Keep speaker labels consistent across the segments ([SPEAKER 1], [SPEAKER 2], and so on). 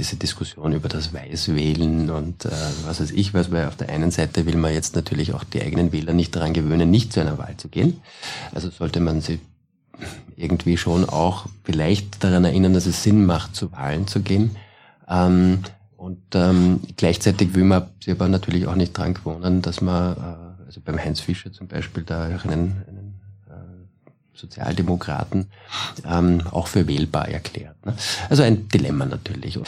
[SPEAKER 1] diese Diskussion über das Weißwählen und äh, was weiß ich was, weil auf der einen Seite will man jetzt natürlich auch die eigenen Wähler nicht daran gewöhnen, nicht zu einer Wahl zu gehen. Also sollte man sie irgendwie schon auch vielleicht daran erinnern, dass es Sinn macht, zu Wahlen zu gehen. Ähm, und ähm, gleichzeitig will man sie aber natürlich auch nicht dran gewohnen, dass man, äh, also beim Heinz Fischer zum Beispiel, da einen, einen äh, Sozialdemokraten ähm, auch für wählbar erklärt. Ne? Also ein Dilemma natürlich.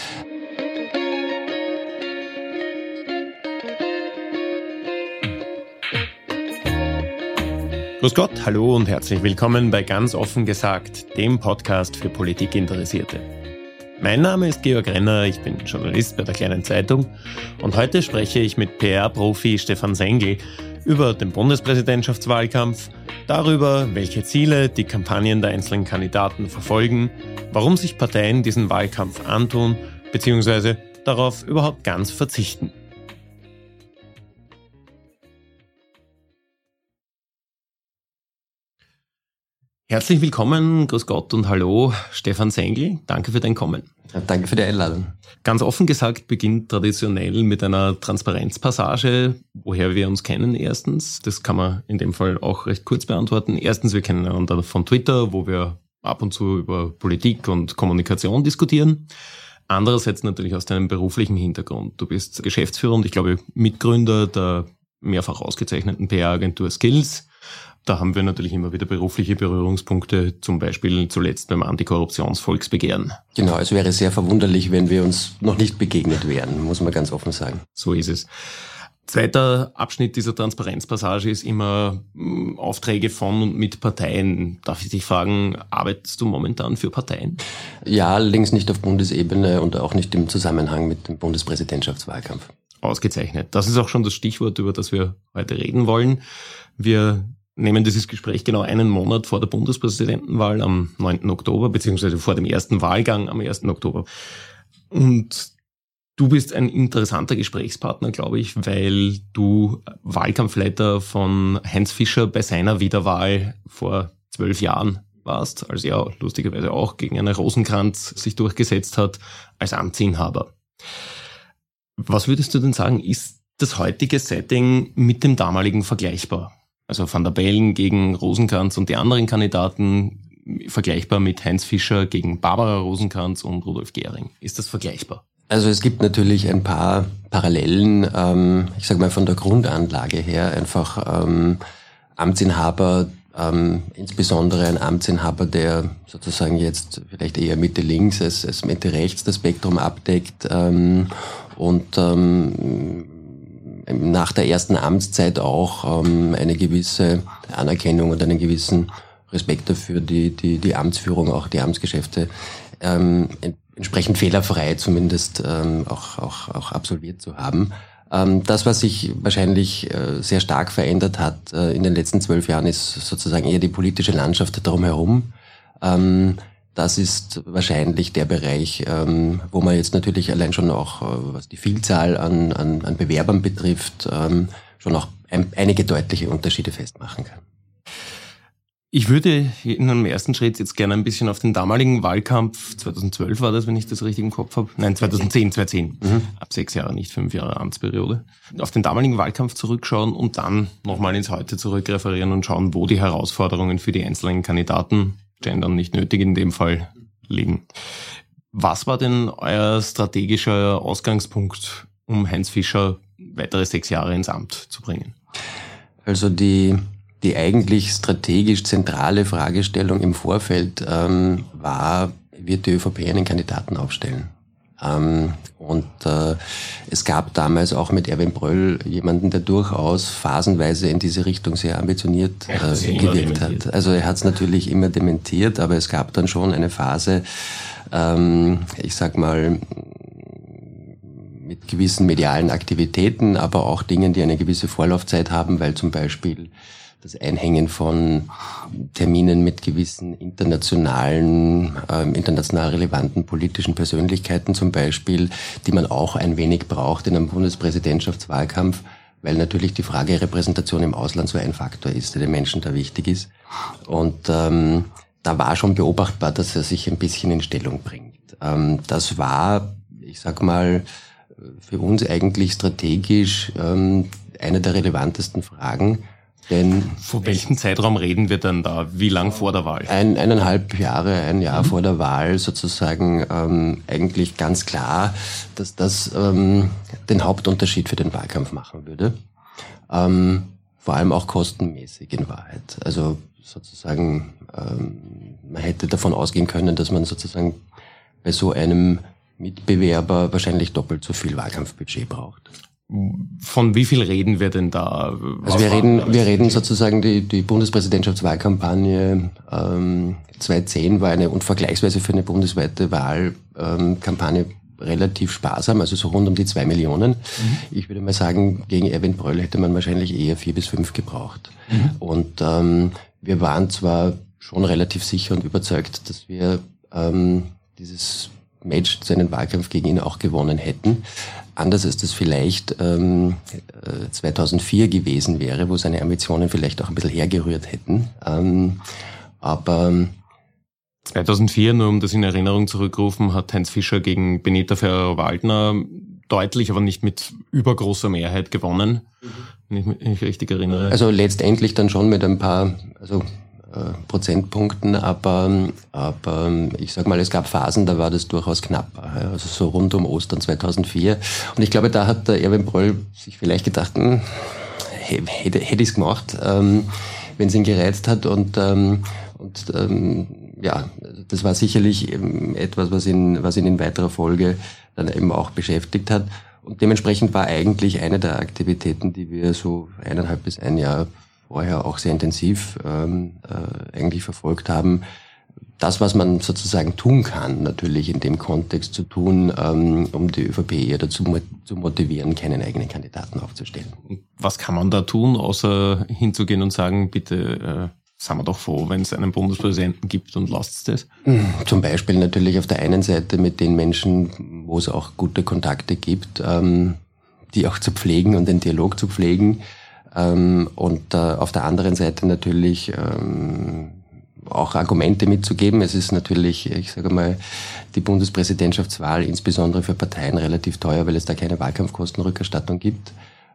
[SPEAKER 2] Grüß Gott, hallo und herzlich willkommen bei Ganz offen gesagt, dem Podcast für Politikinteressierte. Mein Name ist Georg Renner, ich bin Journalist bei der Kleinen Zeitung und heute spreche ich mit PR-Profi Stefan Sengel über den Bundespräsidentschaftswahlkampf, darüber, welche Ziele die Kampagnen der einzelnen Kandidaten verfolgen, warum sich Parteien diesen Wahlkampf antun bzw. darauf überhaupt ganz verzichten. Herzlich willkommen, grüß Gott und hallo, Stefan Sengel. Danke für dein Kommen.
[SPEAKER 1] Ja, danke für die Einladung.
[SPEAKER 2] Ganz offen gesagt beginnt traditionell mit einer Transparenzpassage, woher wir uns kennen erstens. Das kann man in dem Fall auch recht kurz beantworten. Erstens, wir kennen einander von Twitter, wo wir ab und zu über Politik und Kommunikation diskutieren. Andererseits natürlich aus deinem beruflichen Hintergrund. Du bist Geschäftsführer und ich glaube Mitgründer der mehrfach ausgezeichneten PR-Agentur Skills da haben wir natürlich immer wieder berufliche Berührungspunkte, zum Beispiel zuletzt beim Antikorruptionsvolksbegehren.
[SPEAKER 1] Genau, es wäre sehr verwunderlich, wenn wir uns noch nicht begegnet wären, muss man ganz offen sagen.
[SPEAKER 2] So ist es. Zweiter Abschnitt dieser Transparenzpassage ist immer hm, Aufträge von und mit Parteien. Darf ich dich fragen, arbeitest du momentan für Parteien?
[SPEAKER 1] Ja, allerdings nicht auf Bundesebene und auch nicht im Zusammenhang mit dem Bundespräsidentschaftswahlkampf.
[SPEAKER 2] Ausgezeichnet. Das ist auch schon das Stichwort, über das wir heute reden wollen. Wir nehmen dieses Gespräch genau einen Monat vor der Bundespräsidentenwahl am 9. Oktober, beziehungsweise vor dem ersten Wahlgang am 1. Oktober. Und du bist ein interessanter Gesprächspartner, glaube ich, weil du Wahlkampfleiter von Heinz Fischer bei seiner Wiederwahl vor zwölf Jahren warst, als er lustigerweise auch gegen eine Rosenkranz sich durchgesetzt hat als Amtsinhaber. Was würdest du denn sagen, ist das heutige Setting mit dem damaligen vergleichbar? Also Van der Bellen gegen Rosenkranz und die anderen Kandidaten vergleichbar mit Heinz Fischer gegen Barbara Rosenkranz und Rudolf Gehring. Ist das vergleichbar?
[SPEAKER 1] Also es gibt natürlich ein paar Parallelen, ähm, ich sage mal von der Grundanlage her, einfach ähm, Amtsinhaber, ähm, insbesondere ein Amtsinhaber, der sozusagen jetzt vielleicht eher Mitte links als, als Mitte rechts das Spektrum abdeckt ähm, und ähm, nach der ersten Amtszeit auch ähm, eine gewisse Anerkennung und einen gewissen Respekt dafür, die, die, die Amtsführung, auch die Amtsgeschäfte ähm, entsprechend fehlerfrei zumindest ähm, auch, auch, auch absolviert zu haben. Ähm, das, was sich wahrscheinlich äh, sehr stark verändert hat äh, in den letzten zwölf Jahren, ist sozusagen eher die politische Landschaft drumherum. Ähm, das ist wahrscheinlich der Bereich, ähm, wo man jetzt natürlich allein schon auch, äh, was die Vielzahl an, an, an Bewerbern betrifft, ähm, schon auch ein, einige deutliche Unterschiede festmachen kann.
[SPEAKER 2] Ich würde in einem ersten Schritt jetzt gerne ein bisschen auf den damaligen Wahlkampf, 2012 war das, wenn ich das richtig im Kopf habe, nein, 2010, 2010, mhm. ab sechs Jahre, nicht fünf Jahre Amtsperiode, auf den damaligen Wahlkampf zurückschauen und dann nochmal ins Heute zurückreferieren und schauen, wo die Herausforderungen für die einzelnen Kandidaten Gendern nicht nötig in dem Fall liegen. Was war denn euer strategischer Ausgangspunkt, um Heinz Fischer weitere sechs Jahre ins Amt zu bringen?
[SPEAKER 1] Also die, die eigentlich strategisch zentrale Fragestellung im Vorfeld ähm, war, wird die ÖVP einen Kandidaten aufstellen? Ähm, und äh, es gab damals auch mit Erwin Bröll jemanden, der durchaus phasenweise in diese Richtung sehr ambitioniert äh, gewirkt hat. Also er hat es natürlich immer dementiert, aber es gab dann schon eine Phase, ähm, ich sag mal, mit gewissen medialen Aktivitäten, aber auch Dingen, die eine gewisse Vorlaufzeit haben, weil zum Beispiel das Einhängen von Terminen mit gewissen internationalen, äh, international relevanten politischen Persönlichkeiten zum Beispiel, die man auch ein wenig braucht in einem Bundespräsidentschaftswahlkampf, weil natürlich die Frage Repräsentation im Ausland so ein Faktor ist, der den Menschen da wichtig ist. Und ähm, da war schon beobachtbar, dass er sich ein bisschen in Stellung bringt. Ähm, das war ich sag mal, für uns eigentlich strategisch ähm, eine der relevantesten Fragen.
[SPEAKER 2] Denn Vor welchem Zeitraum reden wir denn da? Wie lang vor der Wahl?
[SPEAKER 1] Ein, eineinhalb Jahre, ein Jahr mhm. vor der Wahl sozusagen ähm, eigentlich ganz klar, dass das ähm, den Hauptunterschied für den Wahlkampf machen würde. Ähm, vor allem auch kostenmäßig in Wahrheit. Also sozusagen, ähm, man hätte davon ausgehen können, dass man sozusagen bei so einem Mitbewerber wahrscheinlich doppelt so viel Wahlkampfbudget braucht.
[SPEAKER 2] Von wie viel reden wir denn da?
[SPEAKER 1] Also wir reden, wir reden sozusagen die, die Bundespräsidentschaftswahlkampagne ähm, 2010 war eine und vergleichsweise für eine bundesweite Wahlkampagne ähm, relativ sparsam, also so rund um die zwei Millionen. Mhm. Ich würde mal sagen, gegen Erwin Bröll hätte man wahrscheinlich eher vier bis fünf gebraucht. Mhm. Und ähm, wir waren zwar schon relativ sicher und überzeugt, dass wir ähm, dieses Match, seinen Wahlkampf gegen ihn auch gewonnen hätten. Anders als das vielleicht ähm, 2004 äh, gewesen wäre, wo seine Ambitionen vielleicht auch ein bisschen hergerührt hätten. Ähm, aber
[SPEAKER 2] 2004, nur um das in Erinnerung zurückrufen, hat Heinz Fischer gegen Benita Ferrero-Waldner deutlich, aber nicht mit übergroßer Mehrheit gewonnen, mhm. wenn ich mich richtig erinnere.
[SPEAKER 1] Also letztendlich dann schon mit ein paar, also Prozentpunkten, aber, aber ich sag mal, es gab Phasen, da war das durchaus knapp, also so rund um Ostern 2004. Und ich glaube, da hat der Erwin Bröll sich vielleicht gedacht, hm, hätte, hätte ich es gemacht, ähm, wenn es ihn gereizt hat und, ähm, und ähm, ja, das war sicherlich etwas, was ihn, was ihn in weiterer Folge dann eben auch beschäftigt hat. Und dementsprechend war eigentlich eine der Aktivitäten, die wir so eineinhalb bis ein Jahr vorher auch sehr intensiv ähm, äh, eigentlich verfolgt haben, das, was man sozusagen tun kann, natürlich in dem Kontext zu tun, ähm, um die ÖVP eher dazu zu motivieren, keinen eigenen Kandidaten aufzustellen.
[SPEAKER 2] Was kann man da tun, außer hinzugehen und sagen, bitte äh, sind wir doch froh, wenn es einen Bundespräsidenten gibt und lasst es das?
[SPEAKER 1] Hm, zum Beispiel natürlich auf der einen Seite mit den Menschen, wo es auch gute Kontakte gibt, ähm, die auch zu pflegen und den Dialog zu pflegen ähm, und äh, auf der anderen Seite natürlich ähm, auch Argumente mitzugeben. Es ist natürlich, ich sage mal, die Bundespräsidentschaftswahl insbesondere für Parteien relativ teuer, weil es da keine Wahlkampfkostenrückerstattung gibt.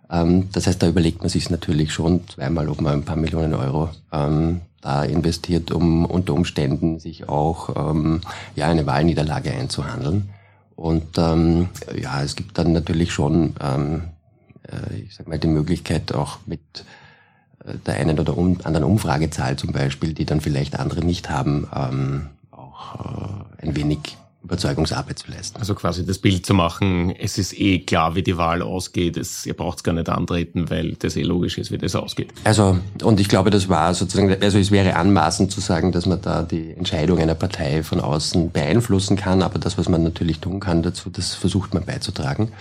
[SPEAKER 1] Ähm, das heißt, da überlegt man sich natürlich schon zweimal, ob man ein paar Millionen Euro ähm, da investiert, um unter Umständen sich auch ähm, ja eine Wahlniederlage einzuhandeln. Und ja, es gibt dann natürlich schon ich sag mal, die Möglichkeit auch mit äh, der einen oder anderen Umfragezahl zum Beispiel, die dann vielleicht andere nicht haben, ähm, auch äh, ein wenig Überzeugungsarbeit zu leisten.
[SPEAKER 2] Also quasi das Bild zu machen, es ist eh klar, wie die Wahl ausgeht, es, ihr braucht es gar nicht antreten, weil das eh logisch ist, wie das ausgeht.
[SPEAKER 1] Also, und ich glaube, das war sozusagen, also es wäre anmaßend zu sagen, dass man da die Entscheidung einer Partei von außen beeinflussen kann, aber das, was man natürlich tun kann dazu, das versucht man beizutragen.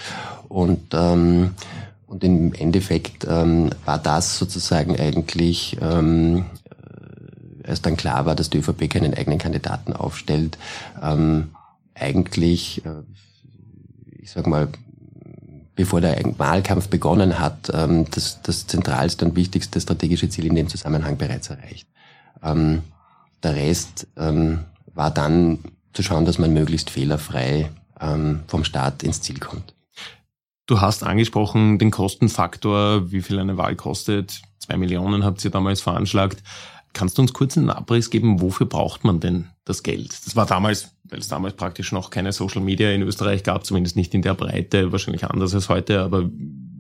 [SPEAKER 1] Und ähm, und im Endeffekt ähm, war das sozusagen eigentlich, ähm, äh, als dann klar war, dass die ÖVP keinen eigenen Kandidaten aufstellt, ähm, eigentlich, äh, ich sag mal, bevor der Wahlkampf begonnen hat, ähm, das, das zentralste und wichtigste strategische Ziel in dem Zusammenhang bereits erreicht. Ähm, der Rest ähm, war dann zu schauen, dass man möglichst fehlerfrei ähm, vom Staat ins Ziel kommt.
[SPEAKER 2] Du hast angesprochen den Kostenfaktor, wie viel eine Wahl kostet. Zwei Millionen habt ihr damals veranschlagt. Kannst du uns kurz einen Abriss geben, wofür braucht man denn das Geld? Das war damals, weil es damals praktisch noch keine Social Media in Österreich gab, zumindest nicht in der Breite, wahrscheinlich anders als heute, aber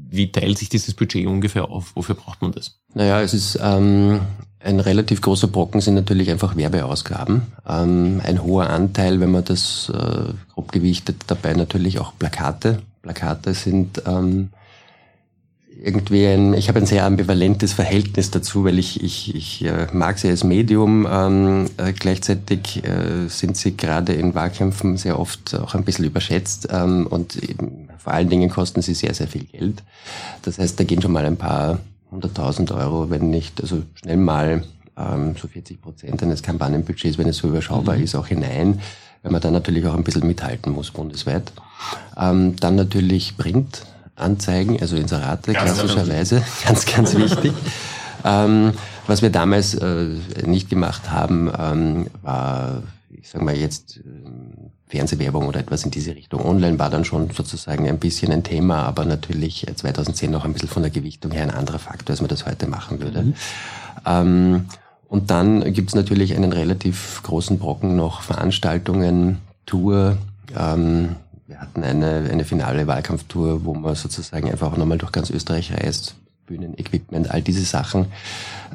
[SPEAKER 2] wie teilt sich dieses Budget ungefähr auf? Wofür braucht man das?
[SPEAKER 1] Naja, es ist ähm, ein relativ großer Brocken sind natürlich einfach Werbeausgaben. Ähm, ein hoher Anteil, wenn man das äh, grob gewichtet, dabei natürlich auch Plakate. Plakate sind ähm, irgendwie ein, ich habe ein sehr ambivalentes Verhältnis dazu, weil ich, ich, ich äh, mag sie als Medium, ähm, äh, gleichzeitig äh, sind sie gerade in Wahlkämpfen sehr oft auch ein bisschen überschätzt ähm, und eben, vor allen Dingen kosten sie sehr, sehr viel Geld. Das heißt, da gehen schon mal ein paar hunderttausend Euro, wenn nicht, also schnell mal ähm, so 40 Prozent eines Kampagnenbudgets, wenn es so überschaubar mhm. ist, auch hinein weil man dann natürlich auch ein bisschen mithalten muss bundesweit. Ähm, dann natürlich Printanzeigen, also Inserate klassischerweise, ganz, ganz wichtig. ähm, was wir damals äh, nicht gemacht haben, ähm, war ich sage mal jetzt ähm, Fernsehwerbung oder etwas in diese Richtung. Online war dann schon sozusagen ein bisschen ein Thema, aber natürlich 2010 noch ein bisschen von der Gewichtung her ein anderer Faktor, als man das heute machen würde. Mhm. Ähm, und dann gibt es natürlich einen relativ großen Brocken noch Veranstaltungen, Tour. Ähm, wir hatten eine, eine finale Wahlkampftour, wo man sozusagen einfach nochmal durch ganz Österreich reist, Bühnen, Equipment, all diese Sachen,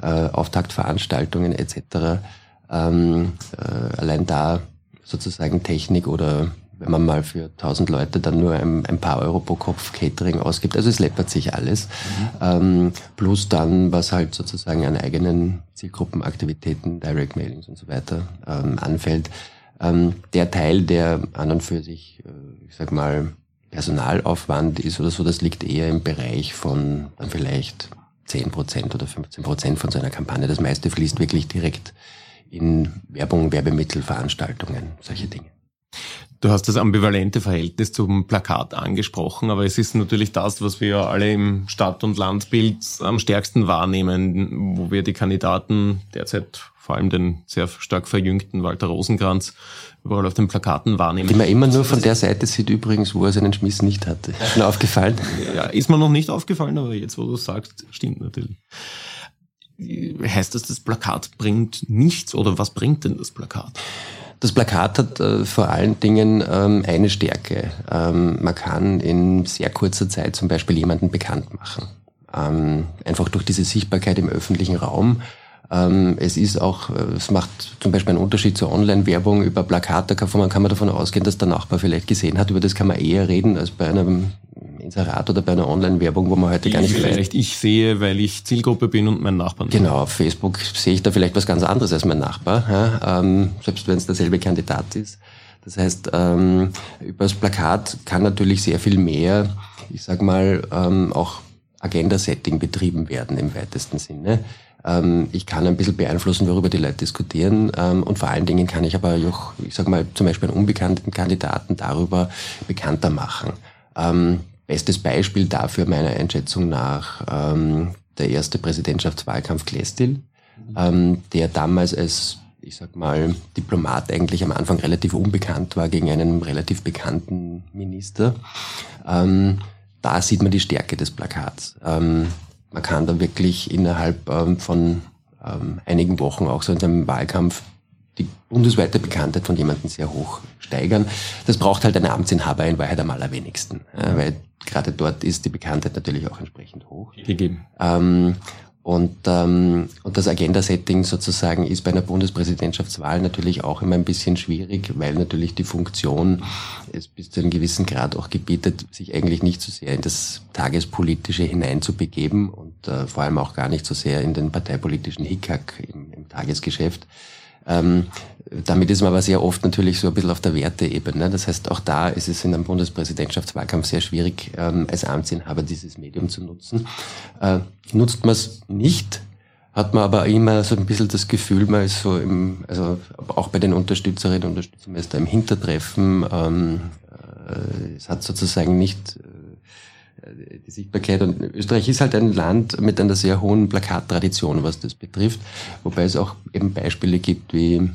[SPEAKER 1] äh, Auftaktveranstaltungen etc. Ähm, äh, allein da sozusagen Technik oder wenn man mal für 1000 Leute dann nur ein, ein, paar Euro pro Kopf Catering ausgibt. Also es läppert sich alles. Mhm. Ähm, plus dann, was halt sozusagen an eigenen Zielgruppenaktivitäten, Direct Mailings und so weiter ähm, anfällt. Ähm, der Teil, der an und für sich, äh, ich sag mal, Personalaufwand ist oder so, das liegt eher im Bereich von dann vielleicht 10% oder 15% von so einer Kampagne. Das meiste fließt wirklich direkt in Werbung, Werbemittel, Veranstaltungen, solche Dinge.
[SPEAKER 2] Du hast das ambivalente Verhältnis zum Plakat angesprochen, aber es ist natürlich das, was wir alle im Stadt- und Landbild am stärksten wahrnehmen, wo wir die Kandidaten derzeit vor allem den sehr stark verjüngten Walter Rosenkranz überall auf den Plakaten wahrnehmen.
[SPEAKER 1] Die man immer nur von der Seite sieht übrigens, wo er seinen Schmiss nicht hatte. Ist mir aufgefallen?
[SPEAKER 2] Ja, ist mir noch nicht aufgefallen, aber jetzt, wo du sagst, stimmt natürlich. Heißt das, das Plakat bringt nichts oder was bringt denn das Plakat?
[SPEAKER 1] Das Plakat hat äh, vor allen Dingen ähm, eine Stärke. Ähm, man kann in sehr kurzer Zeit zum Beispiel jemanden bekannt machen. Ähm, einfach durch diese Sichtbarkeit im öffentlichen Raum. Ähm, es ist auch, äh, es macht zum Beispiel einen Unterschied zur Online-Werbung über Plakate, kann kann man davon ausgehen, dass der Nachbar vielleicht gesehen hat. Über das kann man eher reden als bei einem Inserat oder bei einer Online-Werbung, wo man heute
[SPEAKER 2] die
[SPEAKER 1] gar nicht
[SPEAKER 2] vielleicht ich sehe, weil ich Zielgruppe bin und mein Nachbar.
[SPEAKER 1] Genau, auf Facebook sehe ich da vielleicht was ganz anderes als mein Nachbar, ja, ähm, selbst wenn es derselbe Kandidat ist. Das heißt, ähm, über das Plakat kann natürlich sehr viel mehr, ich sag mal, ähm, auch Agenda-Setting betrieben werden im weitesten Sinne. Ähm, ich kann ein bisschen beeinflussen, worüber die Leute diskutieren ähm, und vor allen Dingen kann ich aber auch, ich sag mal, zum Beispiel einen unbekannten Kandidaten darüber bekannter machen. Ähm, Bestes Beispiel dafür meiner Einschätzung nach ähm, der erste Präsidentschaftswahlkampf Klestil, ähm, der damals als, ich sag mal, Diplomat eigentlich am Anfang relativ unbekannt war gegen einen relativ bekannten Minister. Ähm, da sieht man die Stärke des Plakats. Ähm, man kann da wirklich innerhalb ähm, von ähm, einigen Wochen auch so in einem Wahlkampf die bundesweite Bekanntheit von jemandem sehr hoch steigern. Das braucht halt eine Amtsinhaber in Wahrheit am allerwenigsten, äh, weil gerade dort ist die Bekanntheit natürlich auch entsprechend hoch.
[SPEAKER 2] Gegeben.
[SPEAKER 1] Ähm, und, ähm, und das Agenda-Setting sozusagen ist bei einer Bundespräsidentschaftswahl natürlich auch immer ein bisschen schwierig, weil natürlich die Funktion es bis zu einem gewissen Grad auch gebietet, sich eigentlich nicht so sehr in das Tagespolitische hineinzubegeben und äh, vor allem auch gar nicht so sehr in den parteipolitischen Hickhack im, im Tagesgeschäft. Ähm, damit ist man aber sehr oft natürlich so ein bisschen auf der Werteebene. Das heißt, auch da ist es in einem Bundespräsidentschaftswahlkampf sehr schwierig, ähm, als Amtsinhaber dieses Medium zu nutzen. Äh, nutzt man es nicht, hat man aber immer so ein bisschen das Gefühl, man ist so im, also auch bei den Unterstützerinnen und Unterstützern, man ist da im Hintertreffen. Ähm, äh, es hat sozusagen nicht äh, die Sichtbarkeit. Und Österreich ist halt ein Land mit einer sehr hohen Plakattradition, was das betrifft. Wobei es auch eben Beispiele gibt wie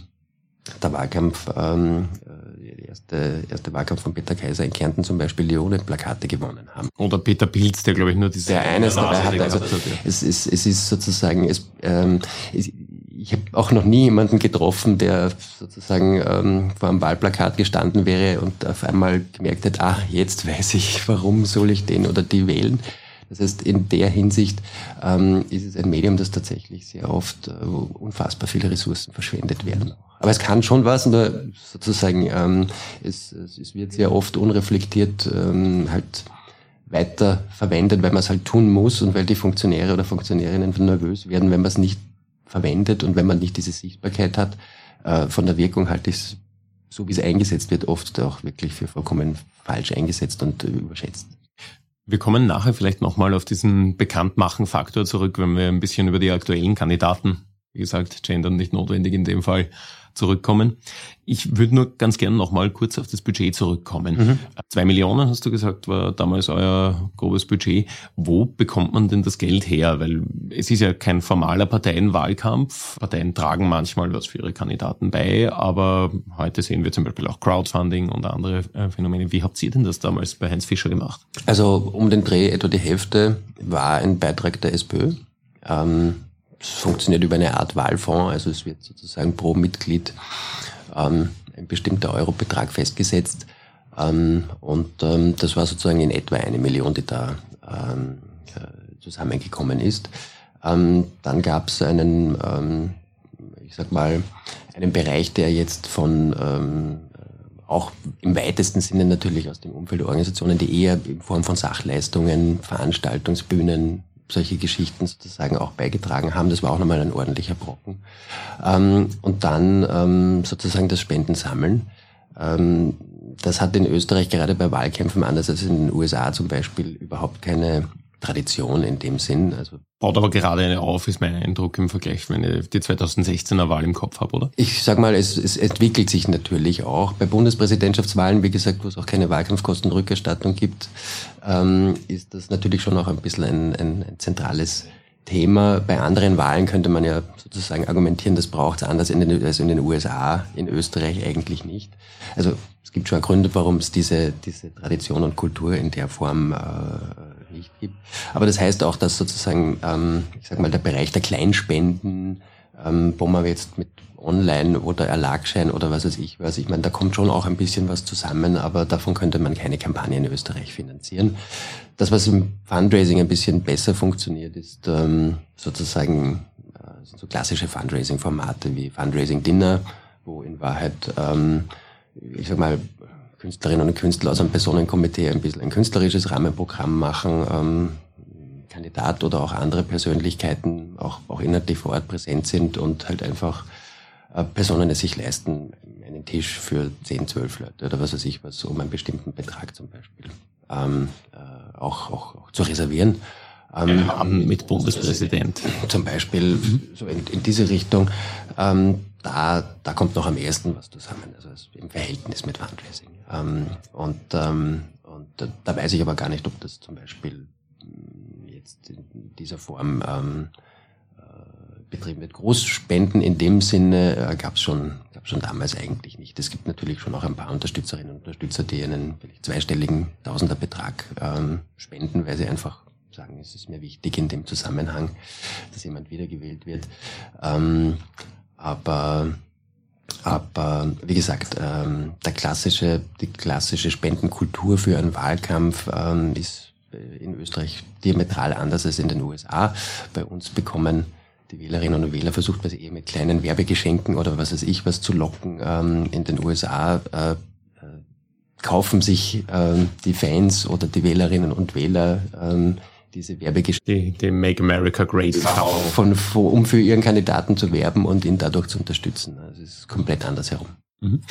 [SPEAKER 1] der Wahlkampf, ähm, äh, der erste, erste Wahlkampf von Peter Kaiser in Kärnten zum Beispiel, die ohne Plakate gewonnen haben.
[SPEAKER 2] Oder Peter Pilz, der glaube ich nur diese...
[SPEAKER 1] Der eines dabei hat. Also es, ist, es ist sozusagen, es, ähm, es, ich habe auch noch nie jemanden getroffen, der sozusagen ähm, vor einem Wahlplakat gestanden wäre und auf einmal gemerkt hat, ah, jetzt weiß ich, warum soll ich den oder die wählen. Das heißt, in der Hinsicht ähm, ist es ein Medium, das tatsächlich sehr oft, äh, unfassbar viele Ressourcen verschwendet werden. Aber es kann schon was, nur sozusagen, ähm, es, es wird sehr oft unreflektiert ähm, halt weiter verwendet, weil man es halt tun muss und weil die Funktionäre oder Funktionärinnen nervös werden, wenn man es nicht verwendet und wenn man nicht diese Sichtbarkeit hat, äh, von der Wirkung halte ich es, so wie es eingesetzt wird, oft auch wirklich für vollkommen falsch eingesetzt und äh, überschätzt.
[SPEAKER 2] Wir kommen nachher vielleicht nochmal auf diesen Bekanntmachen-Faktor zurück, wenn wir ein bisschen über die aktuellen Kandidaten wie gesagt, Gender nicht notwendig in dem Fall, zurückkommen. Ich würde nur ganz gerne nochmal kurz auf das Budget zurückkommen. Mhm. Zwei Millionen, hast du gesagt, war damals euer grobes Budget. Wo bekommt man denn das Geld her? Weil es ist ja kein formaler Parteienwahlkampf. Parteien tragen manchmal was für ihre Kandidaten bei, aber heute sehen wir zum Beispiel auch Crowdfunding und andere äh, Phänomene. Wie habt ihr denn das damals bei Heinz Fischer gemacht?
[SPEAKER 1] Also um den Dreh etwa die Hälfte war ein Beitrag der SPÖ. Ähm, es funktioniert über eine Art Wahlfonds, also es wird sozusagen pro Mitglied ähm, ein bestimmter Eurobetrag festgesetzt. Ähm, und ähm, das war sozusagen in etwa eine Million, die da ähm, äh, zusammengekommen ist. Ähm, dann gab es einen, ähm, ich sag mal, einen Bereich, der jetzt von ähm, auch im weitesten Sinne natürlich aus dem Umfeld der Organisationen, die eher in Form von Sachleistungen, Veranstaltungsbühnen, solche Geschichten sozusagen auch beigetragen haben. Das war auch nochmal ein ordentlicher Brocken. Ähm, und dann ähm, sozusagen das Spendensammeln. Ähm, das hat in Österreich gerade bei Wahlkämpfen anders als in den USA zum Beispiel überhaupt keine Tradition in dem Sinn.
[SPEAKER 2] Also Baut aber gerade eine auf, ist mein Eindruck im Vergleich, wenn ich die 2016er Wahl im Kopf habe, oder?
[SPEAKER 1] Ich sag mal, es, es entwickelt sich natürlich auch. Bei Bundespräsidentschaftswahlen, wie gesagt, wo es auch keine Wahlkampfkostenrückerstattung gibt, ähm, ist das natürlich schon auch ein bisschen ein, ein, ein zentrales Thema. Bei anderen Wahlen könnte man ja sozusagen argumentieren, das braucht es anders in den, als in den USA, in Österreich eigentlich nicht. Also es gibt schon Gründe, warum es diese, diese Tradition und Kultur in der Form äh, nicht gibt. Aber das heißt auch, dass sozusagen, ähm, ich sag mal, der Bereich der Kleinspenden, ähm, wo man jetzt mit Online oder Erlagschein oder was weiß ich was, ich meine, da kommt schon auch ein bisschen was zusammen, aber davon könnte man keine Kampagne in Österreich finanzieren. Das, was im Fundraising ein bisschen besser funktioniert, ist ähm, sozusagen äh, so klassische Fundraising-Formate wie Fundraising Dinner, wo in Wahrheit, ähm, ich sag mal, Künstlerinnen und Künstler aus einem Personenkomitee ein bisschen ein künstlerisches Rahmenprogramm machen, ähm, Kandidat oder auch andere Persönlichkeiten auch, auch inhaltlich vor Ort präsent sind und halt einfach äh, Personen es sich leisten, einen Tisch für 10, 12 Leute oder was weiß ich was, um einen bestimmten Betrag zum Beispiel ähm, äh, auch, auch, auch zu reservieren.
[SPEAKER 2] Ähm, haben mit Bundespräsident.
[SPEAKER 1] Zum Beispiel so in, in diese Richtung. Ähm, da, da kommt noch am ersten was zusammen, also im Verhältnis mit Fundraising. Ähm, und ähm, und da, da weiß ich aber gar nicht, ob das zum Beispiel hm, jetzt in dieser Form ähm, äh, betrieben wird. Großspenden in dem Sinne äh, gab es schon, gab's schon damals eigentlich nicht. Es gibt natürlich schon auch ein paar Unterstützerinnen und Unterstützer, die einen vielleicht zweistelligen Tausenderbetrag ähm, spenden, weil sie einfach sagen, es ist mir wichtig in dem Zusammenhang, dass jemand wiedergewählt wird. Ähm, aber aber wie gesagt, ähm, der klassische, die klassische Spendenkultur für einen Wahlkampf ähm, ist in Österreich diametral anders als in den USA. Bei uns bekommen die Wählerinnen und Wähler versucht man sie eher mit kleinen Werbegeschenken oder was weiß ich was zu locken. Ähm, in den USA äh, äh, kaufen sich äh, die Fans oder die Wählerinnen und Wähler ähm, diese Werbegeschichte.
[SPEAKER 2] Die, die Make America Great
[SPEAKER 1] von, von, um für ihren Kandidaten zu werben und ihn dadurch zu unterstützen. Also es ist komplett anders herum. Mhm.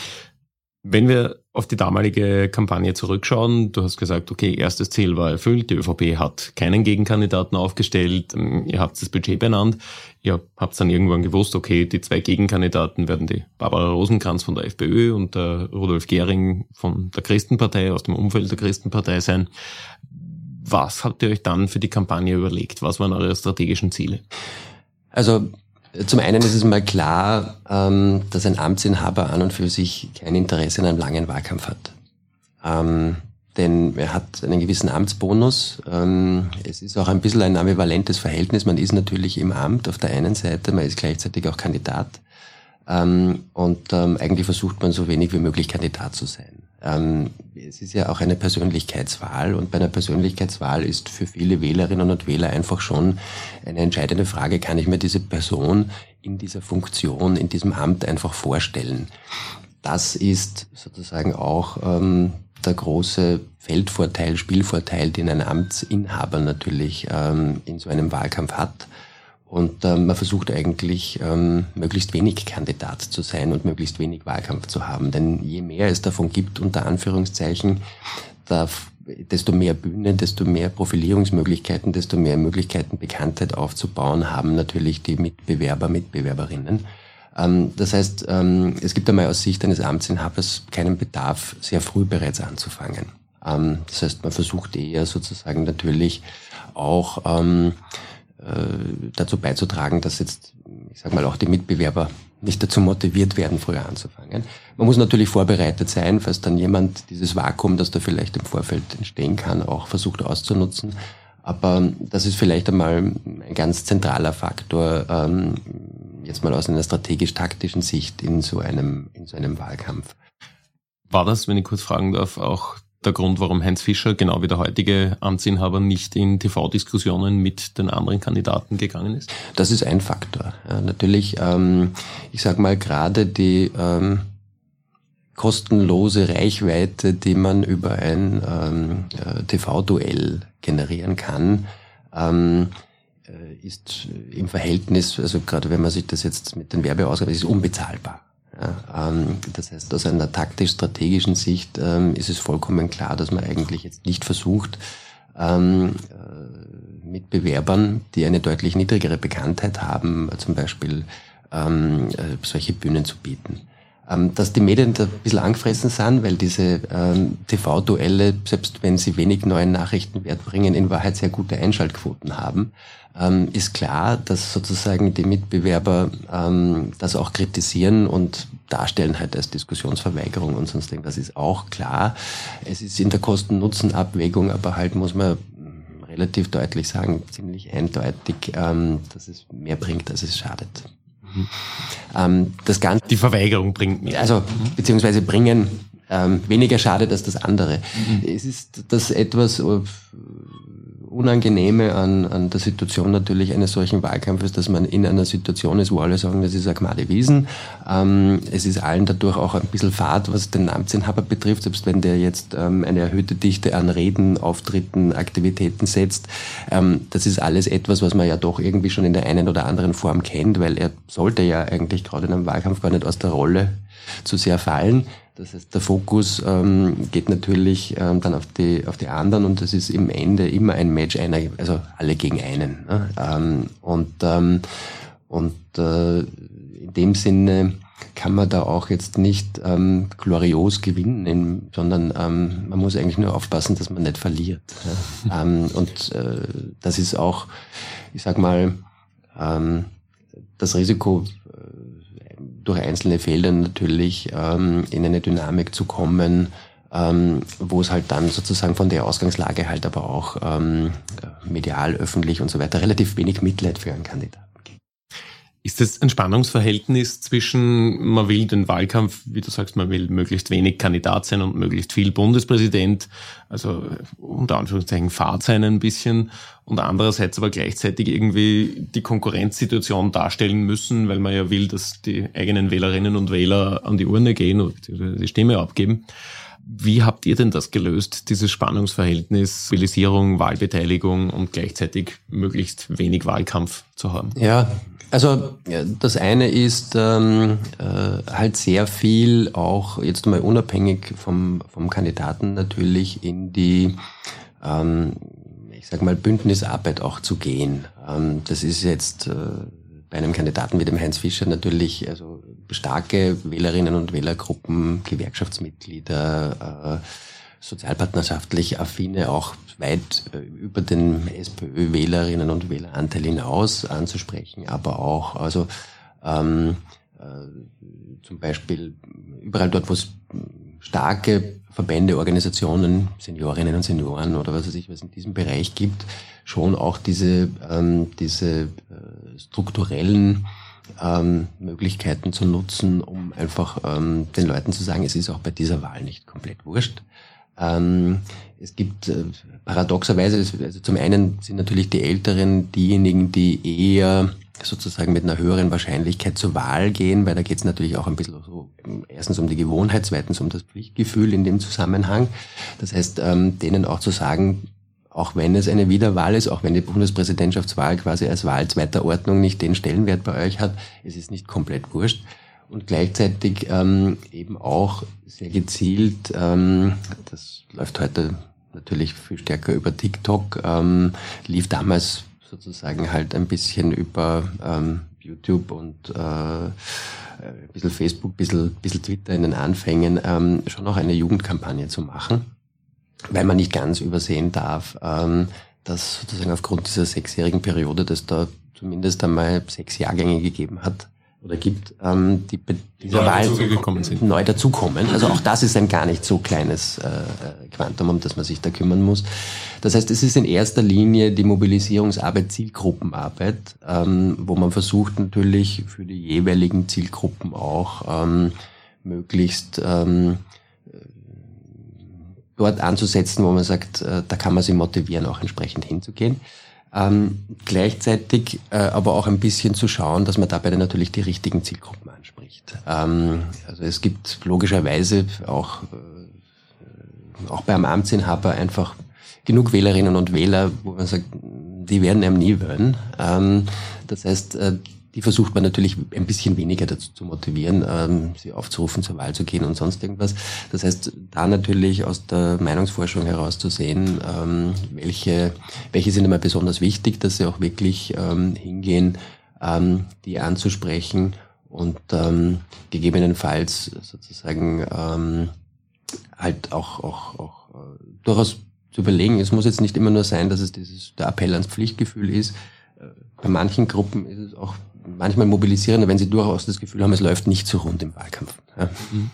[SPEAKER 2] Wenn wir auf die damalige Kampagne zurückschauen, du hast gesagt, okay, erstes Ziel war erfüllt, die ÖVP hat keinen Gegenkandidaten aufgestellt, ähm, ihr habt das Budget benannt, ihr habt dann irgendwann gewusst, okay, die zwei Gegenkandidaten werden die Barbara Rosenkranz von der FPÖ und der Rudolf Gehring von der Christenpartei aus dem Umfeld der Christenpartei sein. Was habt ihr euch dann für die Kampagne überlegt? Was waren eure strategischen Ziele?
[SPEAKER 1] Also zum einen ist es mal klar, ähm, dass ein Amtsinhaber an und für sich kein Interesse in einem langen Wahlkampf hat. Ähm, denn er hat einen gewissen Amtsbonus. Ähm, es ist auch ein bisschen ein ambivalentes Verhältnis. Man ist natürlich im Amt auf der einen Seite, man ist gleichzeitig auch Kandidat. Und eigentlich versucht man so wenig wie möglich Kandidat zu sein. Ähm, es ist ja auch eine Persönlichkeitswahl und bei einer Persönlichkeitswahl ist für viele Wählerinnen und Wähler einfach schon eine entscheidende Frage, kann ich mir diese Person in dieser Funktion, in diesem Amt einfach vorstellen. Das ist sozusagen auch ähm, der große Feldvorteil, Spielvorteil, den ein Amtsinhaber natürlich ähm, in so einem Wahlkampf hat. Und ähm, man versucht eigentlich, ähm, möglichst wenig Kandidat zu sein und möglichst wenig Wahlkampf zu haben. Denn je mehr es davon gibt, unter Anführungszeichen, da desto mehr Bühne, desto mehr Profilierungsmöglichkeiten, desto mehr Möglichkeiten, Bekanntheit aufzubauen, haben natürlich die Mitbewerber, Mitbewerberinnen. Ähm, das heißt, ähm, es gibt einmal aus Sicht eines Amtsinhabers keinen Bedarf, sehr früh bereits anzufangen. Ähm, das heißt, man versucht eher sozusagen natürlich auch äh, dazu beizutragen, dass jetzt, ich sag mal, auch die Mitbewerber nicht dazu motiviert werden, früher anzufangen. Man muss natürlich vorbereitet sein, falls dann jemand dieses Vakuum, das da vielleicht im Vorfeld entstehen kann, auch versucht auszunutzen. Aber das ist vielleicht einmal ein ganz zentraler Faktor, ähm, jetzt mal aus einer strategisch-taktischen Sicht in so einem, in so einem Wahlkampf.
[SPEAKER 2] War das, wenn ich kurz fragen darf, auch der Grund, warum Heinz Fischer, genau wie der heutige Amtsinhaber, nicht in TV-Diskussionen mit den anderen Kandidaten gegangen ist?
[SPEAKER 1] Das ist ein Faktor. Ja, natürlich, ähm, ich sage mal, gerade die ähm, kostenlose Reichweite, die man über ein ähm, äh, TV-Duell generieren kann, ähm, äh, ist im Verhältnis, also gerade wenn man sich das jetzt mit den Werbeausgaben, ist unbezahlbar. Ja, ähm, das heißt, aus einer taktisch-strategischen Sicht ähm, ist es vollkommen klar, dass man eigentlich jetzt nicht versucht, ähm, äh, mit Bewerbern, die eine deutlich niedrigere Bekanntheit haben, zum Beispiel ähm, äh, solche Bühnen zu bieten. Ähm, dass die Medien da ein bisschen angefressen sind, weil diese ähm, TV-Duelle, selbst wenn sie wenig neuen Nachrichtenwert bringen, in Wahrheit sehr gute Einschaltquoten haben, ähm, ist klar, dass sozusagen die Mitbewerber ähm, das auch kritisieren und darstellen halt als Diskussionsverweigerung und sonst irgendwas. Das ist auch klar. Es ist in der Kosten-Nutzen-Abwägung, aber halt muss man relativ deutlich sagen, ziemlich eindeutig, ähm, dass es mehr bringt, als es schadet.
[SPEAKER 2] Mhm. Ähm, das Ganze, Die Verweigerung bringt mehr.
[SPEAKER 1] Also, beziehungsweise bringen ähm, weniger schadet als das andere. Mhm. Es ist das etwas Unangenehme an, an der Situation natürlich eines solchen Wahlkampfes, dass man in einer Situation ist, wo alle sagen, das ist eine Gmade Wiesen. Ähm, es ist allen dadurch auch ein bisschen Fahrt, was den Amtsinhaber betrifft, selbst wenn der jetzt ähm, eine erhöhte Dichte an Reden, Auftritten, Aktivitäten setzt. Ähm, das ist alles etwas, was man ja doch irgendwie schon in der einen oder anderen Form kennt, weil er sollte ja eigentlich gerade in einem Wahlkampf gar nicht aus der Rolle zu sehr fallen. Das heißt, der Fokus ähm, geht natürlich ähm, dann auf die, auf die anderen und das ist im Ende immer ein Match einer, also alle gegen einen. Ne? Ähm, und ähm, und äh, in dem Sinne kann man da auch jetzt nicht ähm, glorios gewinnen, in, sondern ähm, man muss eigentlich nur aufpassen, dass man nicht verliert. Ja? ähm, und äh, das ist auch, ich sag mal, das Risiko durch einzelne Felder natürlich ähm, in eine Dynamik zu kommen, ähm, wo es halt dann sozusagen von der Ausgangslage halt aber auch ähm, medial, öffentlich und so weiter relativ wenig Mitleid für einen Kandidaten.
[SPEAKER 2] Ist das ein Spannungsverhältnis zwischen, man will den Wahlkampf, wie du sagst, man will möglichst wenig Kandidat sein und möglichst viel Bundespräsident, also unter Anführungszeichen Fahrt sein ein bisschen und andererseits aber gleichzeitig irgendwie die Konkurrenzsituation darstellen müssen, weil man ja will, dass die eigenen Wählerinnen und Wähler an die Urne gehen und die Stimme abgeben. Wie habt ihr denn das gelöst, dieses Spannungsverhältnis, Mobilisierung, Wahlbeteiligung und gleichzeitig möglichst wenig Wahlkampf zu haben?
[SPEAKER 1] Ja, also das eine ist ähm, äh, halt sehr viel auch jetzt mal unabhängig vom, vom Kandidaten natürlich in die, ähm, ich sag mal, Bündnisarbeit auch zu gehen. Ähm, das ist jetzt äh, bei einem Kandidaten wie dem Heinz Fischer natürlich also starke Wählerinnen und Wählergruppen, Gewerkschaftsmitglieder, äh, sozialpartnerschaftlich affine auch weit äh, über den SPÖ-Wählerinnen und Wähleranteil hinaus anzusprechen, aber auch also ähm, äh, zum Beispiel überall dort, wo es starke Verbände, Organisationen, Seniorinnen und Senioren oder was weiß ich, was in diesem Bereich gibt, schon auch diese, ähm, diese äh, strukturellen ähm, Möglichkeiten zu nutzen, um einfach ähm, den Leuten zu sagen, es ist auch bei dieser Wahl nicht komplett wurscht. Ähm, es gibt äh, paradoxerweise, also zum einen sind natürlich die Älteren diejenigen, die eher sozusagen mit einer höheren Wahrscheinlichkeit zur Wahl gehen, weil da geht es natürlich auch ein bisschen so erstens um die Gewohnheit, zweitens um das Pflichtgefühl in dem Zusammenhang. Das heißt, ähm, denen auch zu sagen, auch wenn es eine Wiederwahl ist, auch wenn die Bundespräsidentschaftswahl quasi als Wahl zweiter Ordnung nicht den Stellenwert bei euch hat, es ist nicht komplett wurscht und gleichzeitig ähm, eben auch sehr gezielt, ähm, das läuft heute natürlich viel stärker über TikTok, ähm, lief damals sozusagen halt ein bisschen über ähm, YouTube und äh, ein bisschen Facebook, ein bisschen, bisschen Twitter in den Anfängen, ähm, schon auch eine Jugendkampagne zu machen, weil man nicht ganz übersehen darf, ähm, dass sozusagen aufgrund dieser sechsjährigen Periode, dass da zumindest einmal sechs Jahrgänge gegeben hat, oder gibt, ähm, die dieser neu Wahl dazugekommen sind. neu dazukommen. Also auch das ist ein gar nicht so kleines äh, Quantum, um das man sich da kümmern muss. Das heißt, es ist in erster Linie die Mobilisierungsarbeit, Zielgruppenarbeit, ähm, wo man versucht natürlich für die jeweiligen Zielgruppen auch ähm, möglichst ähm, dort anzusetzen, wo man sagt, äh, da kann man sie motivieren, auch entsprechend hinzugehen. Ähm, gleichzeitig äh, aber auch ein bisschen zu schauen, dass man dabei natürlich die richtigen Zielgruppen anspricht. Ähm, also es gibt logischerweise auch, äh, auch beim Amtsinhaber einfach genug Wählerinnen und Wähler, wo man sagt, die werden einem nie wählen. Ähm, das heißt, äh, die versucht man natürlich ein bisschen weniger dazu zu motivieren, ähm, sie aufzurufen, zur Wahl zu gehen und sonst irgendwas. Das heißt, da natürlich aus der Meinungsforschung heraus zu sehen, ähm, welche, welche sind immer besonders wichtig, dass sie auch wirklich ähm, hingehen, ähm, die anzusprechen und ähm, gegebenenfalls sozusagen ähm, halt auch, auch, auch äh, durchaus zu überlegen. Es muss jetzt nicht immer nur sein, dass es dieses, der Appell ans Pflichtgefühl ist. Äh, bei manchen Gruppen ist es auch manchmal mobilisierender, wenn sie durchaus das Gefühl haben, es läuft nicht so rund im Wahlkampf. Ja.
[SPEAKER 2] Mhm.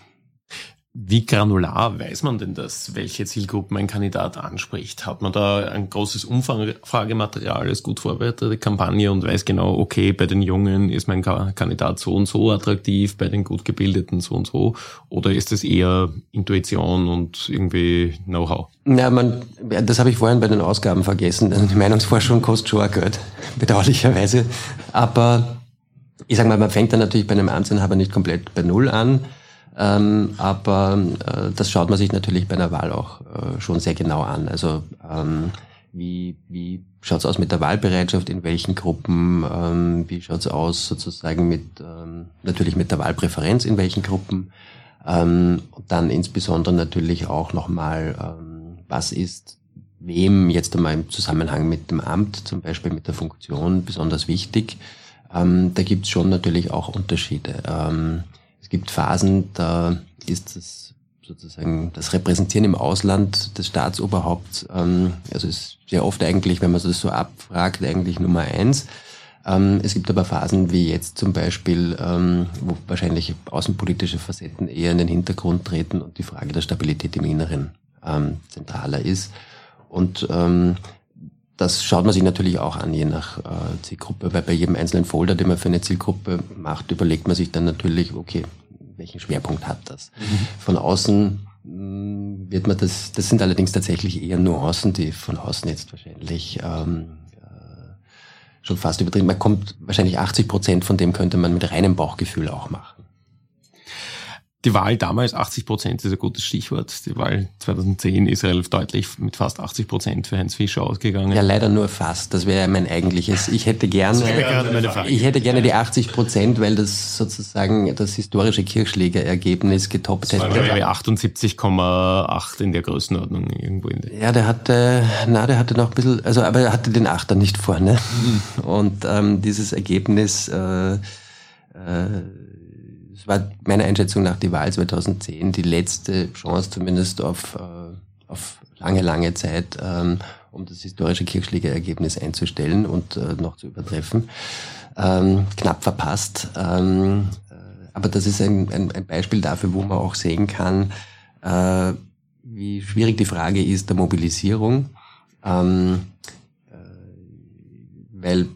[SPEAKER 2] Wie granular weiß man denn das, welche Zielgruppen ein Kandidat anspricht? Hat man da ein großes Umfragematerial als gut vorbereitete Kampagne und weiß genau, okay, bei den Jungen ist mein Kandidat so und so attraktiv, bei den gut gebildeten so und so? Oder ist es eher Intuition und irgendwie Know-how?
[SPEAKER 1] Ja, man, das habe ich vorhin bei den Ausgaben vergessen. Die Meinungsforschung kostet schon Geld, bedauerlicherweise. Aber ich sage mal, man fängt dann natürlich bei einem Amtsinhaber nicht komplett bei Null an, ähm, aber äh, das schaut man sich natürlich bei einer Wahl auch äh, schon sehr genau an. Also ähm, wie, wie schaut's aus mit der Wahlbereitschaft, in welchen Gruppen, ähm, wie schaut's aus sozusagen mit, ähm, natürlich mit der Wahlpräferenz, in welchen Gruppen ähm, und dann insbesondere natürlich auch nochmal, ähm, was ist wem jetzt einmal im Zusammenhang mit dem Amt, zum Beispiel mit der Funktion, besonders wichtig. Ähm, da gibt es schon natürlich auch Unterschiede. Ähm, es gibt Phasen, da ist das sozusagen das Repräsentieren im Ausland des Staatsoberhaupts, ähm, also ist sehr oft eigentlich, wenn man das so abfragt, eigentlich Nummer eins. Ähm, es gibt aber Phasen wie jetzt zum Beispiel, ähm, wo wahrscheinlich außenpolitische Facetten eher in den Hintergrund treten und die Frage der Stabilität im Inneren ähm, zentraler ist. Und ähm, das schaut man sich natürlich auch an, je nach äh, Zielgruppe, weil bei jedem einzelnen Folder, den man für eine Zielgruppe macht, überlegt man sich dann natürlich, okay, welchen Schwerpunkt hat das? Mhm. Von außen mh, mm, wird man das, das sind allerdings tatsächlich eher Nuancen, die von außen jetzt wahrscheinlich ähm, äh, schon fast übertrieben. Man kommt wahrscheinlich 80 Prozent von dem könnte man mit reinem Bauchgefühl auch machen.
[SPEAKER 2] Die Wahl damals, 80 Prozent ist ein gutes Stichwort. Die Wahl 2010 ist relativ deutlich mit fast 80 Prozent für Heinz Fischer ausgegangen.
[SPEAKER 1] Ja, leider nur fast. Das wäre mein eigentliches. Ich hätte gerne, ich hätte gerne die 80 Prozent, weil das sozusagen das historische Kirchschlägerergebnis getoppt hätte. Das
[SPEAKER 2] war 78,8 in der Größenordnung irgendwo in der.
[SPEAKER 1] Ja, der hatte, na, der hatte noch ein bisschen, also, aber er hatte den Achter nicht vorne. Mhm. Und ähm, dieses Ergebnis, äh, äh, es war meiner Einschätzung nach die Wahl 2010 die letzte Chance zumindest auf, äh, auf lange, lange Zeit, ähm, um das historische Kirchschlägerergebnis einzustellen und äh, noch zu übertreffen. Ähm, knapp verpasst. Ähm, äh, aber das ist ein, ein, ein, Beispiel dafür, wo man auch sehen kann, äh, wie schwierig die Frage ist der Mobilisierung. Ähm, äh, weil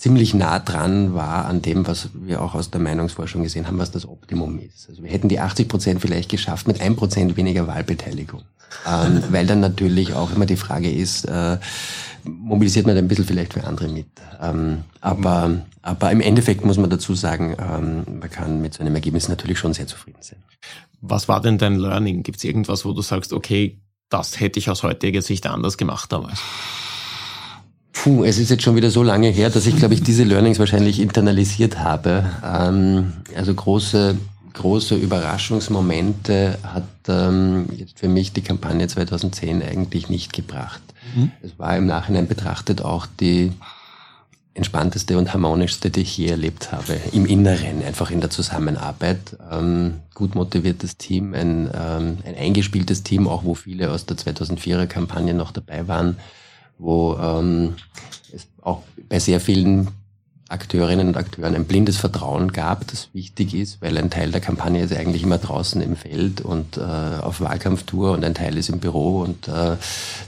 [SPEAKER 1] ziemlich nah dran war an dem, was wir auch aus der Meinungsforschung gesehen haben, was das Optimum ist. Also wir hätten die 80 Prozent vielleicht geschafft mit ein Prozent weniger Wahlbeteiligung. Ähm, weil dann natürlich auch immer die Frage ist, äh, mobilisiert man ein bisschen vielleicht für andere mit. Ähm, aber, aber im Endeffekt muss man dazu sagen, ähm, man kann mit so einem Ergebnis natürlich schon sehr zufrieden sein.
[SPEAKER 2] Was war denn dein Learning? Gibt es irgendwas, wo du sagst, okay, das hätte ich aus heutiger Sicht anders gemacht damals?
[SPEAKER 1] Puh, es ist jetzt schon wieder so lange her, dass ich, glaube ich, diese Learnings wahrscheinlich internalisiert habe. Ähm, also große, große Überraschungsmomente hat ähm, jetzt für mich die Kampagne 2010 eigentlich nicht gebracht. Mhm. Es war im Nachhinein betrachtet auch die entspannteste und harmonischste, die ich je erlebt habe. Im Inneren, einfach in der Zusammenarbeit. Ähm, gut motiviertes Team, ein, ähm, ein eingespieltes Team, auch wo viele aus der 2004er Kampagne noch dabei waren, wo ähm, es auch bei sehr vielen Akteurinnen und Akteuren ein blindes Vertrauen gab, das wichtig ist, weil ein Teil der Kampagne ist eigentlich immer draußen im Feld und äh, auf Wahlkampftour und ein Teil ist im Büro und äh,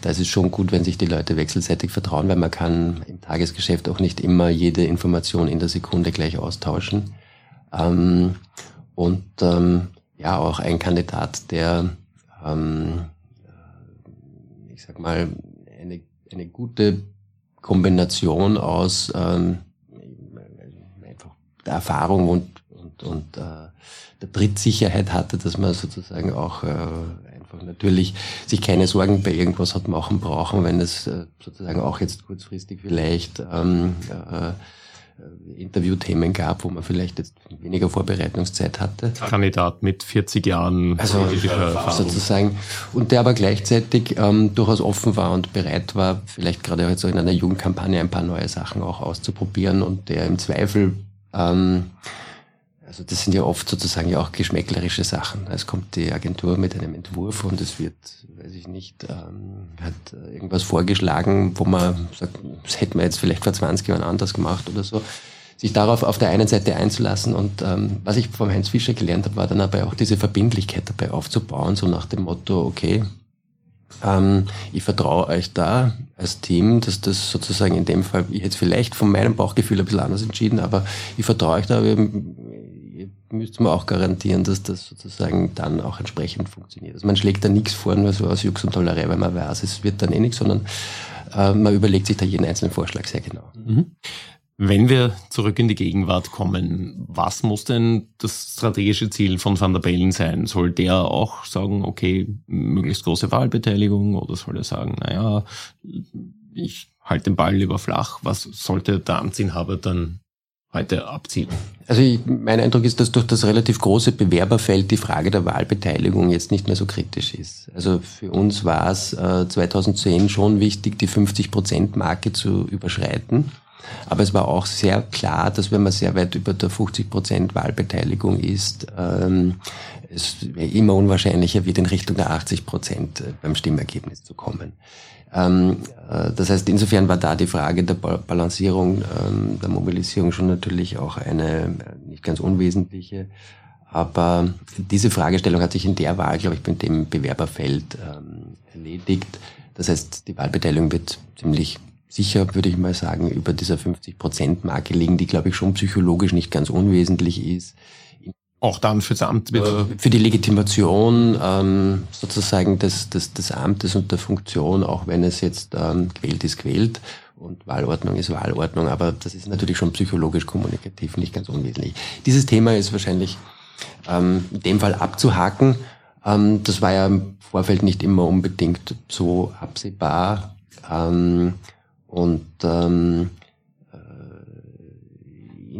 [SPEAKER 1] da ist es schon gut, wenn sich die Leute wechselseitig vertrauen, weil man kann im Tagesgeschäft auch nicht immer jede Information in der Sekunde gleich austauschen. Ähm, und ähm, ja, auch ein Kandidat, der, ähm, ich sag mal, eine, gute Kombination aus ähm, der Erfahrung und, und, und äh, der Trittsicherheit hatte, dass man sozusagen auch äh, einfach natürlich sich keine Sorgen bei irgendwas hat machen brauchen, wenn es äh, sozusagen auch jetzt kurzfristig vielleicht ähm, äh, Interviewthemen gab, wo man vielleicht jetzt weniger Vorbereitungszeit hatte.
[SPEAKER 2] Kandidat mit 40 Jahren
[SPEAKER 1] also, Erfahrung. sozusagen und der aber gleichzeitig ähm, durchaus offen war und bereit war, vielleicht gerade jetzt so in einer Jugendkampagne ein paar neue Sachen auch auszuprobieren und der im Zweifel ähm, also das sind ja oft sozusagen ja auch geschmäcklerische Sachen. Es kommt die Agentur mit einem Entwurf und es wird, weiß ich nicht, ähm, hat irgendwas vorgeschlagen, wo man sagt, das hätten wir jetzt vielleicht vor 20 Jahren anders gemacht oder so. Sich darauf auf der einen Seite einzulassen und ähm, was ich vom Heinz Fischer gelernt habe, war dann aber auch diese Verbindlichkeit dabei aufzubauen, so nach dem Motto, okay, ähm, ich vertraue euch da als Team, dass das sozusagen in dem Fall, ich hätte vielleicht von meinem Bauchgefühl ein bisschen anders entschieden, aber ich vertraue euch da, aber ihr, ihr müsst mir auch garantieren, dass das sozusagen dann auch entsprechend funktioniert. Also man schlägt da nichts vor, nur so aus Jux und Tollerei, weil man weiß, es wird dann eh nichts, sondern äh, man überlegt sich da jeden einzelnen Vorschlag sehr genau. Mhm.
[SPEAKER 2] Wenn wir zurück in die Gegenwart kommen, was muss denn das strategische Ziel von Van der Bellen sein? Soll der auch sagen, okay, möglichst große Wahlbeteiligung oder soll er sagen, naja, ich halte den Ball lieber flach? Was sollte der Amtsinhaber dann heute abziehen?
[SPEAKER 1] Also ich, mein Eindruck ist, dass durch das relativ große Bewerberfeld die Frage der Wahlbeteiligung jetzt nicht mehr so kritisch ist. Also für uns war es äh, 2010 schon wichtig, die 50-Prozent-Marke zu überschreiten. Aber es war auch sehr klar, dass wenn man sehr weit über der 50 Prozent Wahlbeteiligung ist, ähm, es immer unwahrscheinlicher wird, in Richtung der 80 Prozent äh, beim Stimmergebnis zu kommen. Ähm, äh, das heißt, insofern war da die Frage der Balancierung, ähm, der Mobilisierung schon natürlich auch eine äh, nicht ganz unwesentliche. Aber diese Fragestellung hat sich in der Wahl, glaube ich, mit dem Bewerberfeld ähm, erledigt. Das heißt, die Wahlbeteiligung wird ziemlich sicher, würde ich mal sagen, über dieser 50-Prozent-Marke liegen, die, glaube ich, schon psychologisch nicht ganz unwesentlich ist.
[SPEAKER 2] Auch dann fürs Amt
[SPEAKER 1] wieder. Für die Legitimation ähm, sozusagen des, des, des Amtes und der Funktion, auch wenn es jetzt ähm, gewählt ist, gewählt und Wahlordnung ist Wahlordnung, aber das ist natürlich schon psychologisch kommunikativ nicht ganz unwesentlich. Dieses Thema ist wahrscheinlich ähm, in dem Fall abzuhaken. Ähm, das war ja im Vorfeld nicht immer unbedingt so absehbar. Ähm, und ähm, äh,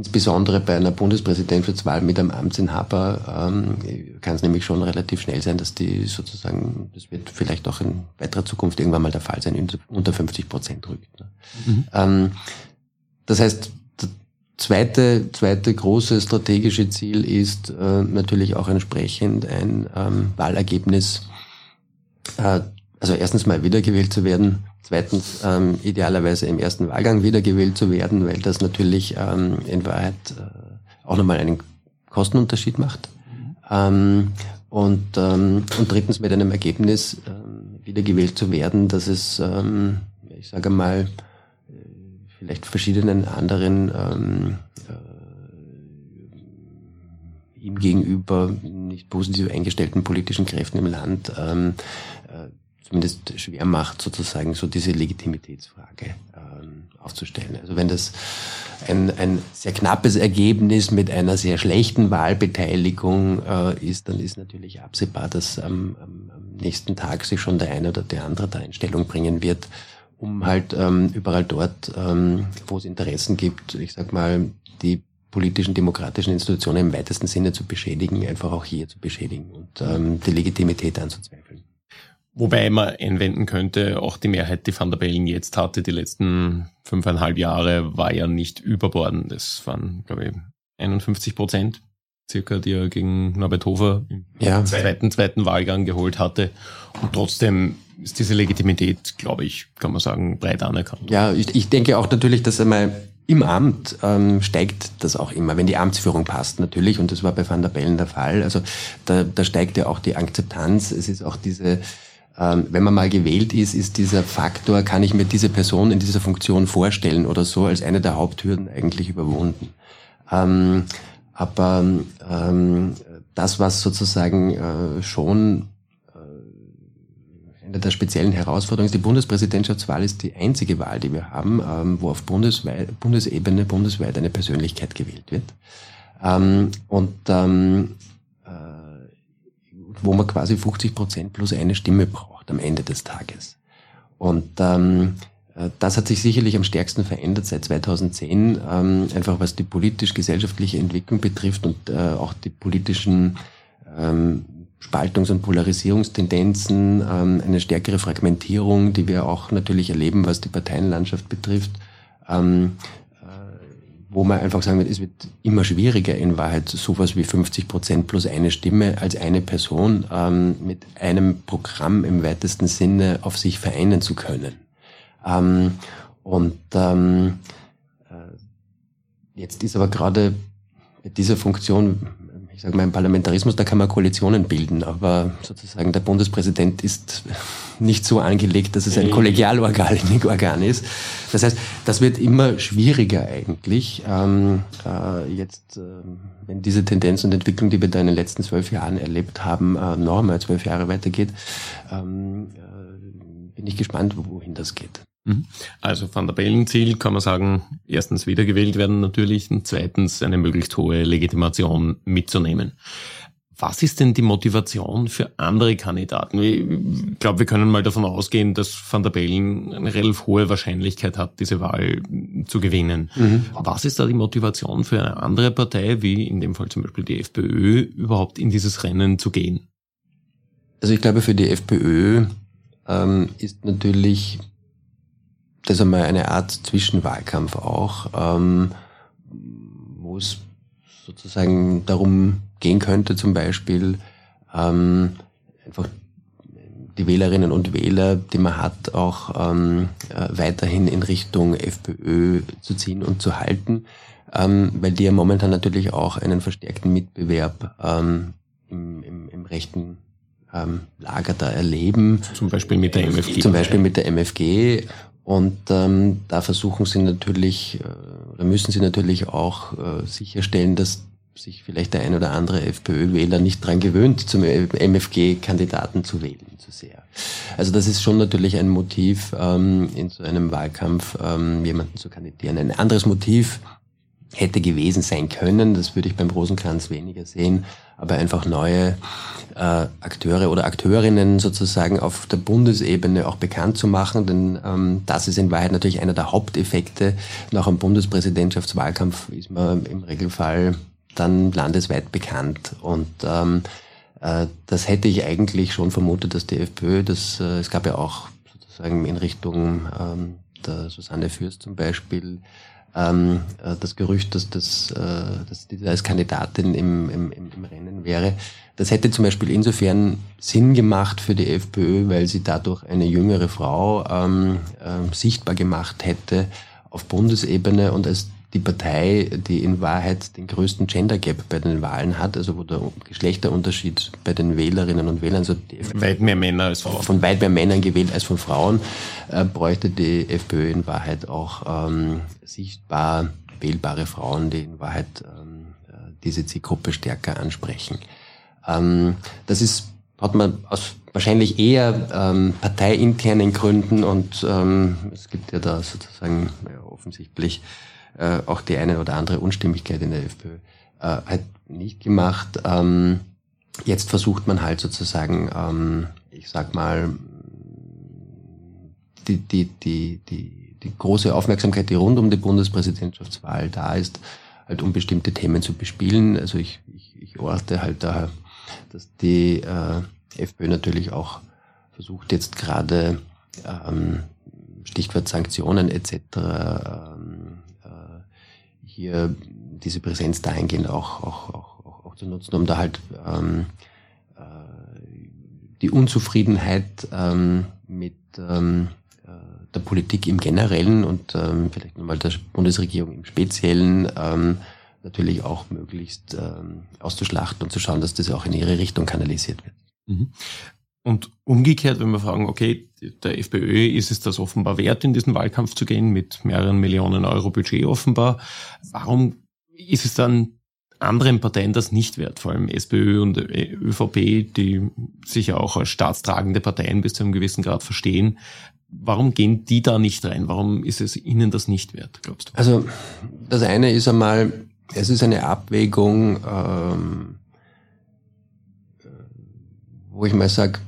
[SPEAKER 1] insbesondere bei einer Bundespräsidentschaftswahl mit einem Amtsinhaber ähm, kann es nämlich schon relativ schnell sein, dass die sozusagen, das wird vielleicht auch in weiterer Zukunft irgendwann mal der Fall sein, unter 50 Prozent rückt. Ne? Mhm. Ähm, das heißt, das zweite, zweite große strategische Ziel ist äh, natürlich auch entsprechend ein ähm, Wahlergebnis, äh, also erstens mal wiedergewählt zu werden, Zweitens ähm, idealerweise im ersten Wahlgang wiedergewählt zu werden, weil das natürlich ähm, in Wahrheit äh, auch nochmal einen Kostenunterschied macht. Ähm, und, ähm, und drittens mit einem Ergebnis ähm, wiedergewählt zu werden, dass es, ähm, ich sage mal, äh, vielleicht verschiedenen anderen ähm, äh, ihm gegenüber nicht positiv eingestellten politischen Kräften im Land ähm, zumindest schwer macht, sozusagen so diese Legitimitätsfrage ähm, aufzustellen. Also wenn das ein, ein sehr knappes Ergebnis mit einer sehr schlechten Wahlbeteiligung äh, ist, dann ist natürlich absehbar, dass ähm, am nächsten Tag sich schon der eine oder der andere da in Stellung bringen wird, um halt ähm, überall dort, ähm, wo es Interessen gibt, ich sag mal, die politischen, demokratischen Institutionen im weitesten Sinne zu beschädigen, einfach auch hier zu beschädigen und ähm, die Legitimität anzuzweifeln.
[SPEAKER 2] Wobei man einwenden könnte, auch die Mehrheit, die Van der Bellen jetzt hatte, die letzten fünfeinhalb Jahre, war ja nicht überbordend. Das waren, glaube ich, 51 Prozent circa, die er gegen Norbert Hofer im ja. zweiten, zweiten Wahlgang geholt hatte. Und trotzdem ist diese Legitimität, glaube ich, kann man sagen, breit anerkannt.
[SPEAKER 1] Ja, ich, ich denke auch natürlich, dass einmal im Amt ähm, steigt das auch immer, wenn die Amtsführung passt natürlich, und das war bei Van der Bellen der Fall. Also da, da steigt ja auch die Akzeptanz. Es ist auch diese, wenn man mal gewählt ist, ist dieser Faktor, kann ich mir diese Person in dieser Funktion vorstellen oder so, als eine der Haupthürden eigentlich überwunden. Ähm, aber ähm, das, was sozusagen äh, schon eine der speziellen Herausforderungen ist, die Bundespräsidentschaftswahl ist die einzige Wahl, die wir haben, ähm, wo auf Bundesebene bundesweit eine Persönlichkeit gewählt wird. Ähm, und ähm, äh, wo man quasi 50 Prozent plus eine Stimme braucht am Ende des Tages. Und ähm, äh, das hat sich sicherlich am stärksten verändert seit 2010, ähm, einfach was die politisch-gesellschaftliche Entwicklung betrifft und äh, auch die politischen ähm, Spaltungs- und Polarisierungstendenzen, ähm, eine stärkere Fragmentierung, die wir auch natürlich erleben, was die Parteienlandschaft betrifft, ähm, äh, wo man einfach sagen wird, es wird immer schwieriger in Wahrheit sowas wie 50 Prozent plus eine Stimme als eine Person ähm, mit einem Programm im weitesten Sinne auf sich vereinen zu können. Ähm, und ähm, äh, jetzt ist aber gerade mit dieser Funktion ich sage mal, im Parlamentarismus, da kann man Koalitionen bilden, aber sozusagen der Bundespräsident ist nicht so angelegt, dass es ein Kollegialorgan ist. Das heißt, das wird immer schwieriger eigentlich. Ähm, äh, jetzt, äh, wenn diese Tendenz und Entwicklung, die wir da in den letzten zwölf Jahren erlebt haben, äh, noch einmal zwölf Jahre weitergeht, ähm, äh, bin ich gespannt, wohin das geht.
[SPEAKER 2] Mhm. Also Van der Bellen Ziel kann man sagen, erstens wiedergewählt werden natürlich und zweitens eine möglichst hohe Legitimation mitzunehmen. Was ist denn die Motivation für andere Kandidaten? Ich glaube, wir können mal davon ausgehen, dass Van der Bellen eine relativ hohe Wahrscheinlichkeit hat, diese Wahl zu gewinnen. Mhm. Was ist da die Motivation für eine andere Partei, wie in dem Fall zum Beispiel die FPÖ, überhaupt in dieses Rennen zu gehen?
[SPEAKER 1] Also ich glaube, für die FPÖ ähm, ist natürlich das ist einmal eine Art Zwischenwahlkampf auch, ähm, wo es sozusagen darum gehen könnte, zum Beispiel ähm, einfach die Wählerinnen und Wähler, die man hat, auch ähm, äh, weiterhin in Richtung FPÖ zu ziehen und zu halten, ähm, weil die ja momentan natürlich auch einen verstärkten Mitbewerb ähm, im, im, im rechten ähm, Lager da erleben.
[SPEAKER 2] Zum Beispiel mit der MFG.
[SPEAKER 1] Zum Beispiel mit der MFG und ähm, da versuchen sie natürlich, äh, oder müssen sie natürlich auch äh, sicherstellen, dass sich vielleicht der ein oder andere FPÖ-Wähler nicht dran gewöhnt, zum MFG-Kandidaten zu wählen, zu sehr. Also das ist schon natürlich ein Motiv, ähm, in so einem Wahlkampf ähm, jemanden zu kandidieren. Ein anderes Motiv hätte gewesen sein können. Das würde ich beim Rosenkranz weniger sehen, aber einfach neue äh, Akteure oder Akteurinnen sozusagen auf der Bundesebene auch bekannt zu machen, denn ähm, das ist in Wahrheit natürlich einer der Haupteffekte. Nach einem Bundespräsidentschaftswahlkampf ist man im Regelfall dann landesweit bekannt und ähm, äh, das hätte ich eigentlich schon vermutet, dass die FPÖ, das, äh, es gab ja auch sozusagen in Richtung ähm, der Susanne Fürst zum Beispiel ähm, äh, das Gerücht, dass, das, äh, dass die als Kandidatin im, im, im Rennen wäre. Das hätte zum Beispiel insofern Sinn gemacht für die FPÖ, weil sie dadurch eine jüngere Frau ähm, äh, sichtbar gemacht hätte auf Bundesebene und als die Partei, die in Wahrheit den größten Gender Gap bei den Wahlen hat, also wo der Geschlechterunterschied bei den Wählerinnen und Wählern, so
[SPEAKER 2] weit mehr Männer als Frauen,
[SPEAKER 1] von weit mehr Männern gewählt als von Frauen, äh, bräuchte die FPÖ in Wahrheit auch ähm, sichtbar wählbare Frauen, die in Wahrheit ähm, äh, diese Zielgruppe stärker ansprechen. Ähm, das ist hat man aus wahrscheinlich eher ähm, parteiinternen Gründen und ähm, es gibt ja da sozusagen ja, offensichtlich äh, auch die eine oder andere Unstimmigkeit in der FPÖ äh, halt nicht gemacht. Ähm, jetzt versucht man halt sozusagen, ähm, ich sag mal, die, die, die, die, die große Aufmerksamkeit, die rund um die Bundespräsidentschaftswahl da ist, halt um bestimmte Themen zu bespielen. Also ich, ich, ich orte halt daher, dass die äh, FPÖ natürlich auch versucht jetzt gerade ähm, Stichwort Sanktionen etc. Ähm, äh, hier diese Präsenz dahingehend auch, auch, auch, auch, zu nutzen, um da halt ähm, äh, die Unzufriedenheit ähm, mit ähm, äh, der Politik im Generellen und ähm, vielleicht nochmal der Bundesregierung im Speziellen ähm, natürlich auch möglichst ähm, auszuschlachten und zu schauen, dass das auch in ihre Richtung kanalisiert wird. Mhm.
[SPEAKER 2] Und umgekehrt, wenn wir fragen, okay, der FPÖ ist es das offenbar wert, in diesen Wahlkampf zu gehen, mit mehreren Millionen Euro Budget offenbar, warum ist es dann anderen Parteien das nicht wert, vor allem SPÖ und ÖVP, die sich ja auch als staatstragende Parteien bis zu einem gewissen Grad verstehen. Warum gehen die da nicht rein? Warum ist es ihnen das nicht wert, glaubst du?
[SPEAKER 1] Also das eine ist einmal, es ist eine Abwägung, ähm, wo ich mal sage,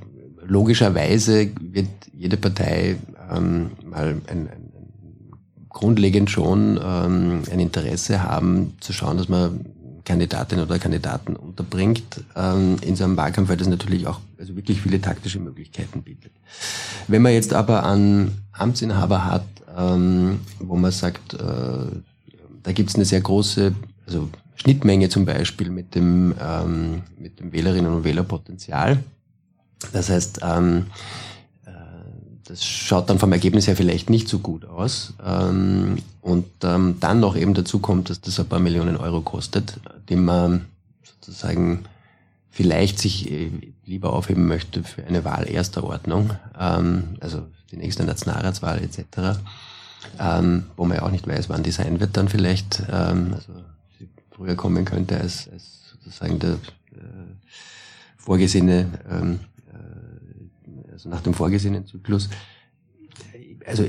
[SPEAKER 1] logischerweise wird jede Partei ähm, mal ein, ein, grundlegend schon ähm, ein Interesse haben, zu schauen, dass man Kandidatinnen oder Kandidaten unterbringt ähm, in so einem Wahlkampf, weil das natürlich auch also wirklich viele taktische Möglichkeiten bietet. Wenn man jetzt aber an Amtsinhaber hat, ähm, wo man sagt, äh, da gibt es eine sehr große also Schnittmenge zum Beispiel mit dem, ähm, mit dem Wählerinnen und Wählerpotenzial, das heißt, ähm, äh, das schaut dann vom Ergebnis her vielleicht nicht so gut aus. Ähm, und ähm, dann noch eben dazu kommt, dass das ein paar Millionen Euro kostet, die man sozusagen vielleicht sich äh, lieber aufheben möchte für eine Wahl erster Ordnung, ähm, also die nächste Nationalratswahl etc., ähm, wo man ja auch nicht weiß, wann die sein wird dann vielleicht, ähm, also früher kommen könnte als, als sozusagen der äh, vorgesehene ähm, also nach dem vorgesehenen Zyklus, also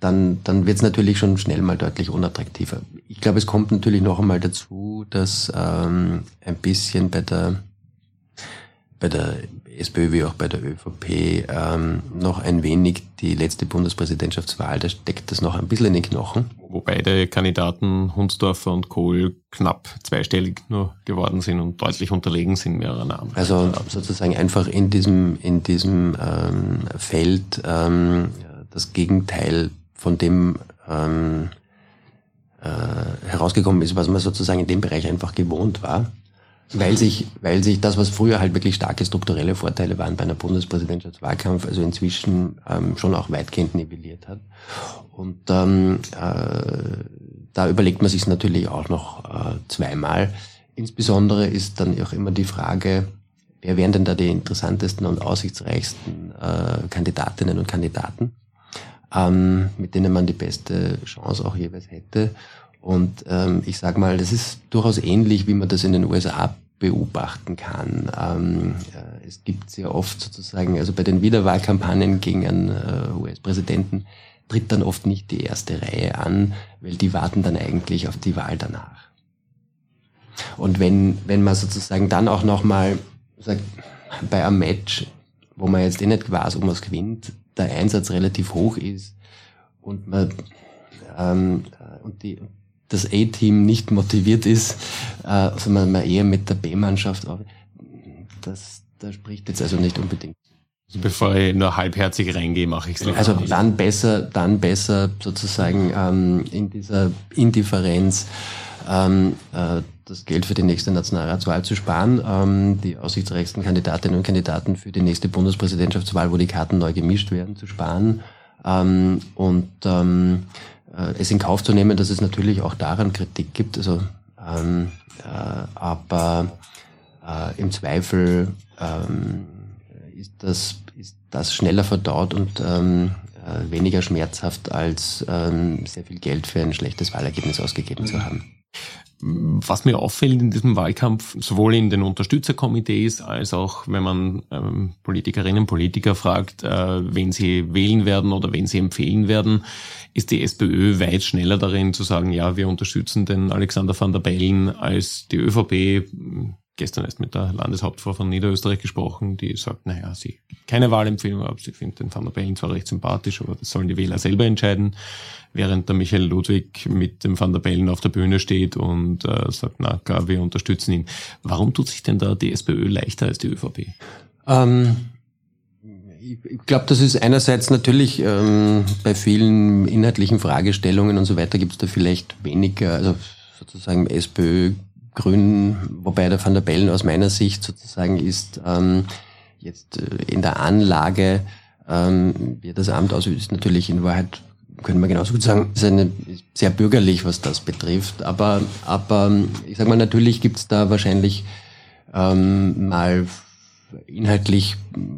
[SPEAKER 1] dann, dann wird es natürlich schon schnell mal deutlich unattraktiver. Ich glaube, es kommt natürlich noch einmal dazu, dass ähm, ein bisschen bei der bei der SPÖ wie auch bei der ÖVP ähm, noch ein wenig die letzte Bundespräsidentschaftswahl, da steckt das noch ein bisschen in den Knochen.
[SPEAKER 2] Wo beide Kandidaten Hunsdorfer und Kohl knapp zweistellig nur geworden sind und deutlich unterlegen sind mehreren anderen.
[SPEAKER 1] Also sozusagen einfach in diesem, in diesem ähm, Feld ähm, das Gegenteil von dem ähm, äh, herausgekommen ist, was man sozusagen in dem Bereich einfach gewohnt war weil sich, weil sich das, was früher halt wirklich starke strukturelle Vorteile waren bei einer Bundespräsidentschaftswahlkampf, also inzwischen ähm, schon auch weitgehend nivelliert hat. Und ähm, äh, da überlegt man sich natürlich auch noch äh, zweimal. Insbesondere ist dann auch immer die Frage, wer wären denn da die interessantesten und aussichtsreichsten äh, Kandidatinnen und Kandidaten, ähm, mit denen man die beste Chance auch jeweils hätte. Und ähm, ich sage mal, das ist durchaus ähnlich, wie man das in den USA beobachten kann. Ähm, äh, es gibt sehr oft sozusagen, also bei den Wiederwahlkampagnen gegen einen äh, US-Präsidenten tritt dann oft nicht die erste Reihe an, weil die warten dann eigentlich auf die Wahl danach. Und wenn, wenn man sozusagen dann auch nochmal sagt, bei einem Match, wo man jetzt eh nicht weiß, man es gewinnt, der Einsatz relativ hoch ist und man ähm, äh, und die das A-Team nicht motiviert ist, äh, sondern man eher mit der B-Mannschaft, das, das spricht jetzt also nicht unbedingt.
[SPEAKER 2] Also bevor ich nur halbherzig reingehe, mache ich es
[SPEAKER 1] Also dann besser, dann besser sozusagen ähm, in dieser Indifferenz ähm, äh, das Geld für die nächste Nationalratswahl zu sparen, ähm, die aussichtsreichsten Kandidatinnen und Kandidaten für die nächste Bundespräsidentschaftswahl, wo die Karten neu gemischt werden, zu sparen. Ähm, und ähm, äh, es in Kauf zu nehmen, dass es natürlich auch daran Kritik gibt. Also, ähm, äh, aber äh, im Zweifel ähm, ist, das, ist das schneller verdaut und ähm, äh, weniger schmerzhaft, als ähm, sehr viel Geld für ein schlechtes Wahlergebnis ausgegeben zu haben.
[SPEAKER 2] Was mir auffällt in diesem Wahlkampf, sowohl in den Unterstützerkomitees als auch wenn man ähm, Politikerinnen und Politiker fragt, äh, wen sie wählen werden oder wen sie empfehlen werden, ist die SPÖ weit schneller darin zu sagen, ja, wir unterstützen den Alexander van der Bellen als die ÖVP, gestern erst mit der Landeshauptfrau von Niederösterreich gesprochen, die sagt, naja, sie keine Wahlempfehlung ab, sie findet den Van der Bellen zwar recht sympathisch, aber das sollen die Wähler selber entscheiden, während der Michael Ludwig mit dem Van der Bellen auf der Bühne steht und äh, sagt, na klar, wir unterstützen ihn. Warum tut sich denn da die SPÖ leichter als die ÖVP? Ähm,
[SPEAKER 1] ich glaube, das ist einerseits natürlich ähm, bei vielen inhaltlichen Fragestellungen und so weiter gibt es da vielleicht weniger, also sozusagen SPÖ Grünen, wobei der Van der Bellen aus meiner Sicht sozusagen ist ähm, jetzt äh, in der Anlage, ähm, wie das Amt ausübt, ist natürlich in Wahrheit, können wir genauso gut sagen, ist eine, sehr bürgerlich, was das betrifft. Aber, aber ich sage mal, natürlich gibt es da wahrscheinlich ähm, mal inhaltlich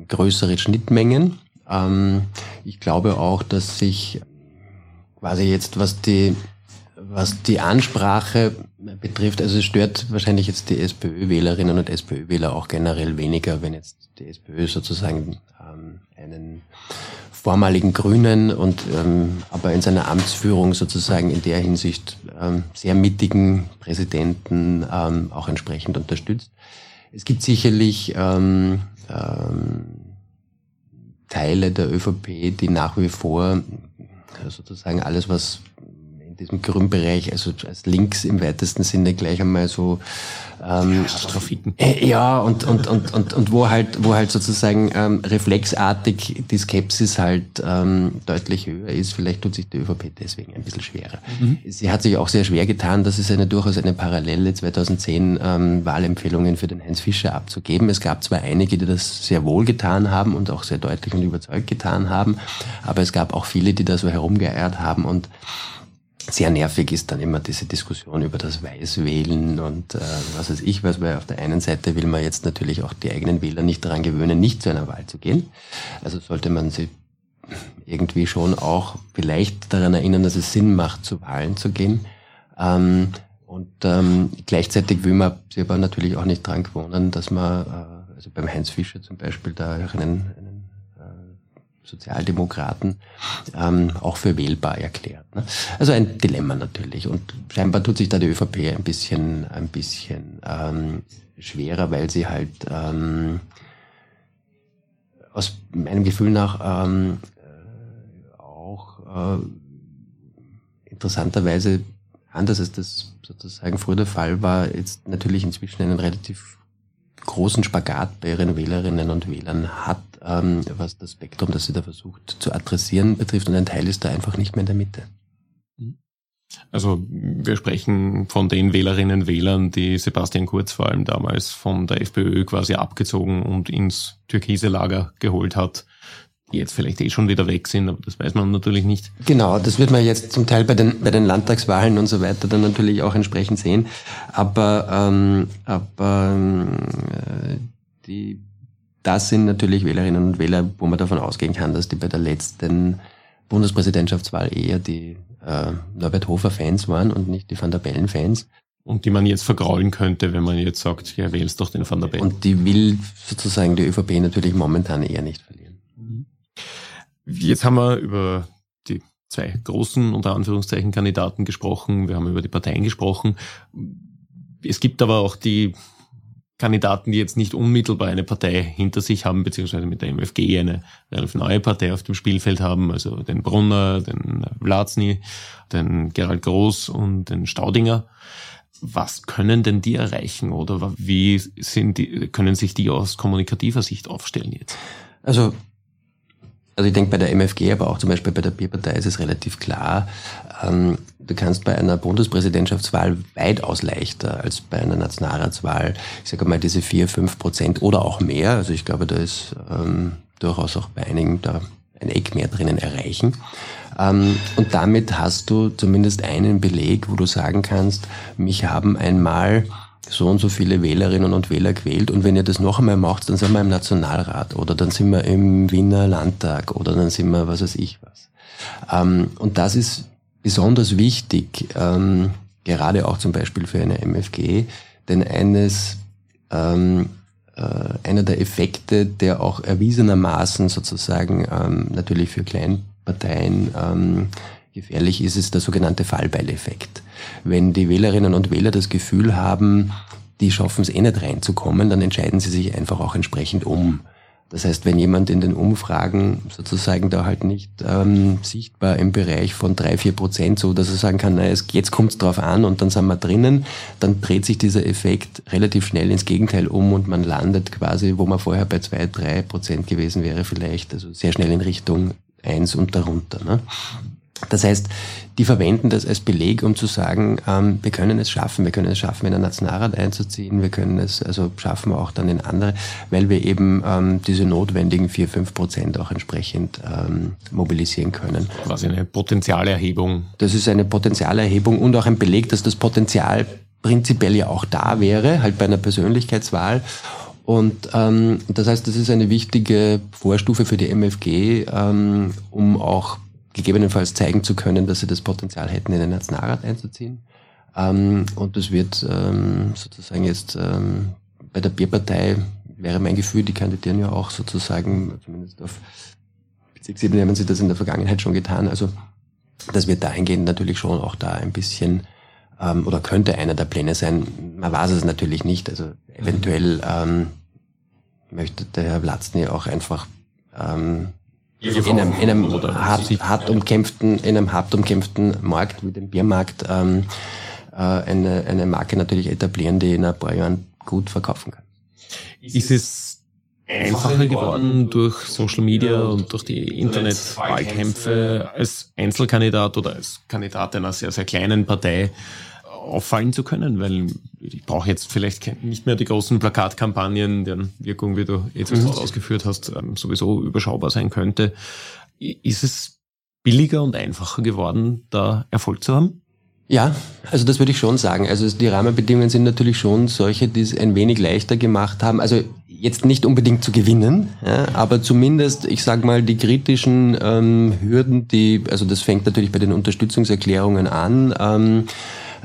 [SPEAKER 1] größere Schnittmengen. Ähm, ich glaube auch, dass sich quasi jetzt, was die was die Ansprache betrifft, also es stört wahrscheinlich jetzt die SPÖ-Wählerinnen und SPÖ-Wähler auch generell weniger, wenn jetzt die SPÖ sozusagen ähm, einen vormaligen Grünen und ähm, aber in seiner Amtsführung sozusagen in der Hinsicht ähm, sehr mittigen Präsidenten ähm, auch entsprechend unterstützt. Es gibt sicherlich ähm, ähm, Teile der ÖVP, die nach wie vor sozusagen alles, was diesem Grünbereich, also als links im weitesten Sinne gleich einmal so ähm, ja, äh, ja und, und, und, und, und wo halt, wo halt sozusagen ähm, reflexartig die Skepsis halt ähm, deutlich höher ist. Vielleicht tut sich die ÖVP deswegen ein bisschen schwerer. Mhm. Sie hat sich auch sehr schwer getan, das ist eine durchaus eine Parallele 2010 ähm, Wahlempfehlungen für den Heinz Fischer abzugeben. Es gab zwar einige, die das sehr wohl getan haben und auch sehr deutlich und überzeugt getan haben, aber es gab auch viele, die da so herumgeeiert haben und sehr nervig ist dann immer diese Diskussion über das Weißwählen und äh, was weiß ich was, weil auf der einen Seite will man jetzt natürlich auch die eigenen Wähler nicht daran gewöhnen, nicht zu einer Wahl zu gehen. Also sollte man sie irgendwie schon auch vielleicht daran erinnern, dass es Sinn macht, zu Wahlen zu gehen. Ähm, und ähm, gleichzeitig will man sie aber natürlich auch nicht dran gewohnen, dass man, äh, also beim Heinz Fischer zum Beispiel, da einen, einen Sozialdemokraten ähm, auch für wählbar erklärt. Ne? Also ein Dilemma natürlich. Und scheinbar tut sich da die ÖVP ein bisschen, ein bisschen ähm, schwerer, weil sie halt ähm, aus meinem Gefühl nach ähm, äh, auch äh, interessanterweise anders als das sozusagen früher der Fall war, jetzt natürlich inzwischen einen relativ großen Spagat bei ihren Wählerinnen und Wählern hat, ähm, was das Spektrum, das sie da versucht zu adressieren, betrifft. Und ein Teil ist da einfach nicht mehr in der Mitte.
[SPEAKER 2] Mhm. Also wir sprechen von den Wählerinnen und Wählern, die Sebastian Kurz vor allem damals von der FPÖ quasi abgezogen und ins türkise Lager geholt hat die jetzt vielleicht eh schon wieder weg sind, aber das weiß man natürlich nicht.
[SPEAKER 1] Genau, das wird man jetzt zum Teil bei den, bei den Landtagswahlen und so weiter dann natürlich auch entsprechend sehen. Aber, ähm, aber äh, die, das sind natürlich Wählerinnen und Wähler, wo man davon ausgehen kann, dass die bei der letzten Bundespräsidentschaftswahl eher die äh, Norbert Hofer-Fans waren und nicht die Van der Bellen-Fans.
[SPEAKER 2] Und die man jetzt vergraulen könnte, wenn man jetzt sagt, ja, wählst doch den Van der Bellen.
[SPEAKER 1] Und die will sozusagen die ÖVP natürlich momentan eher nicht verlieren.
[SPEAKER 2] Jetzt haben wir über die zwei großen, unter Anführungszeichen, Kandidaten gesprochen. Wir haben über die Parteien gesprochen. Es gibt aber auch die Kandidaten, die jetzt nicht unmittelbar eine Partei hinter sich haben, beziehungsweise mit der MFG eine relativ neue Partei auf dem Spielfeld haben, also den Brunner, den Vlazny, den Gerald Groß und den Staudinger. Was können denn die erreichen oder wie sind die, können sich die aus kommunikativer Sicht aufstellen jetzt?
[SPEAKER 1] Also also ich denke bei der MFG, aber auch zum Beispiel bei der Bierpartei ist es relativ klar, ähm, du kannst bei einer Bundespräsidentschaftswahl weitaus leichter als bei einer Nationalratswahl, ich sage mal diese vier, fünf Prozent oder auch mehr, also ich glaube, da ist ähm, durchaus auch bei einigen da ein Eck mehr drinnen erreichen. Ähm, und damit hast du zumindest einen Beleg, wo du sagen kannst, mich haben einmal so und so viele Wählerinnen und Wähler gewählt und wenn ihr das noch einmal macht, dann sind wir im Nationalrat oder dann sind wir im Wiener Landtag oder dann sind wir was weiß ich was. Ähm, und das ist besonders wichtig, ähm, gerade auch zum Beispiel für eine MFG, denn eines ähm, äh, einer der Effekte, der auch erwiesenermaßen sozusagen ähm, natürlich für Kleinparteien ähm, gefährlich ist, ist der sogenannte Fallbeileffekt. Wenn die Wählerinnen und Wähler das Gefühl haben, die schaffen es eh nicht reinzukommen, dann entscheiden sie sich einfach auch entsprechend um. Das heißt, wenn jemand in den Umfragen sozusagen da halt nicht ähm, sichtbar im Bereich von drei vier Prozent, so dass er sagen kann, na, jetzt kommt es drauf an und dann sind wir drinnen, dann dreht sich dieser Effekt relativ schnell ins Gegenteil um und man landet quasi, wo man vorher bei zwei drei Prozent gewesen wäre vielleicht, also sehr schnell in Richtung eins und darunter. Ne? Das heißt, die verwenden das als Beleg, um zu sagen, ähm, wir können es schaffen, wir können es schaffen, in ein Nationalrat einzuziehen, wir können es also schaffen auch dann in andere, weil wir eben ähm, diese notwendigen vier fünf Prozent auch entsprechend ähm, mobilisieren können.
[SPEAKER 2] Quasi eine Potenzialerhebung.
[SPEAKER 1] Das ist eine Potenzialerhebung und auch ein Beleg, dass das Potenzial prinzipiell ja auch da wäre, halt bei einer Persönlichkeitswahl. Und ähm, das heißt, das ist eine wichtige Vorstufe für die MFG, ähm, um auch gegebenenfalls zeigen zu können, dass sie das Potenzial hätten, in den Nationalrat einzuziehen. Ähm, und das wird ähm, sozusagen jetzt ähm, bei der Bierpartei, wäre mein Gefühl, die kandidieren ja auch sozusagen, zumindest auf Bezirksebene haben sie das in der Vergangenheit schon getan. Also das wird dahingehend natürlich schon auch da ein bisschen ähm, oder könnte einer der Pläne sein. Man weiß es natürlich nicht. Also eventuell ähm, möchte der Herr Platzny auch einfach ähm, in einem, in einem hart, hart umkämpften, in einem hart umkämpften Markt wie dem Biermarkt ähm, äh, eine, eine Marke natürlich etablieren, die in ein paar Jahren gut verkaufen kann.
[SPEAKER 2] Ist es einfacher geworden durch Social Media und durch die Internetwahlkämpfe als Einzelkandidat oder als Kandidat einer sehr, sehr kleinen Partei auffallen zu können, weil ich brauche jetzt vielleicht nicht mehr die großen Plakatkampagnen, deren Wirkung, wie du jetzt mhm. ausgeführt hast, ähm, sowieso überschaubar sein könnte. Ist es billiger und einfacher geworden, da Erfolg zu haben?
[SPEAKER 1] Ja, also das würde ich schon sagen. Also die Rahmenbedingungen sind natürlich schon solche, die es ein wenig leichter gemacht haben. Also jetzt nicht unbedingt zu gewinnen, ja, aber zumindest, ich sage mal, die kritischen ähm, Hürden, die, also das fängt natürlich bei den Unterstützungserklärungen an. Ähm,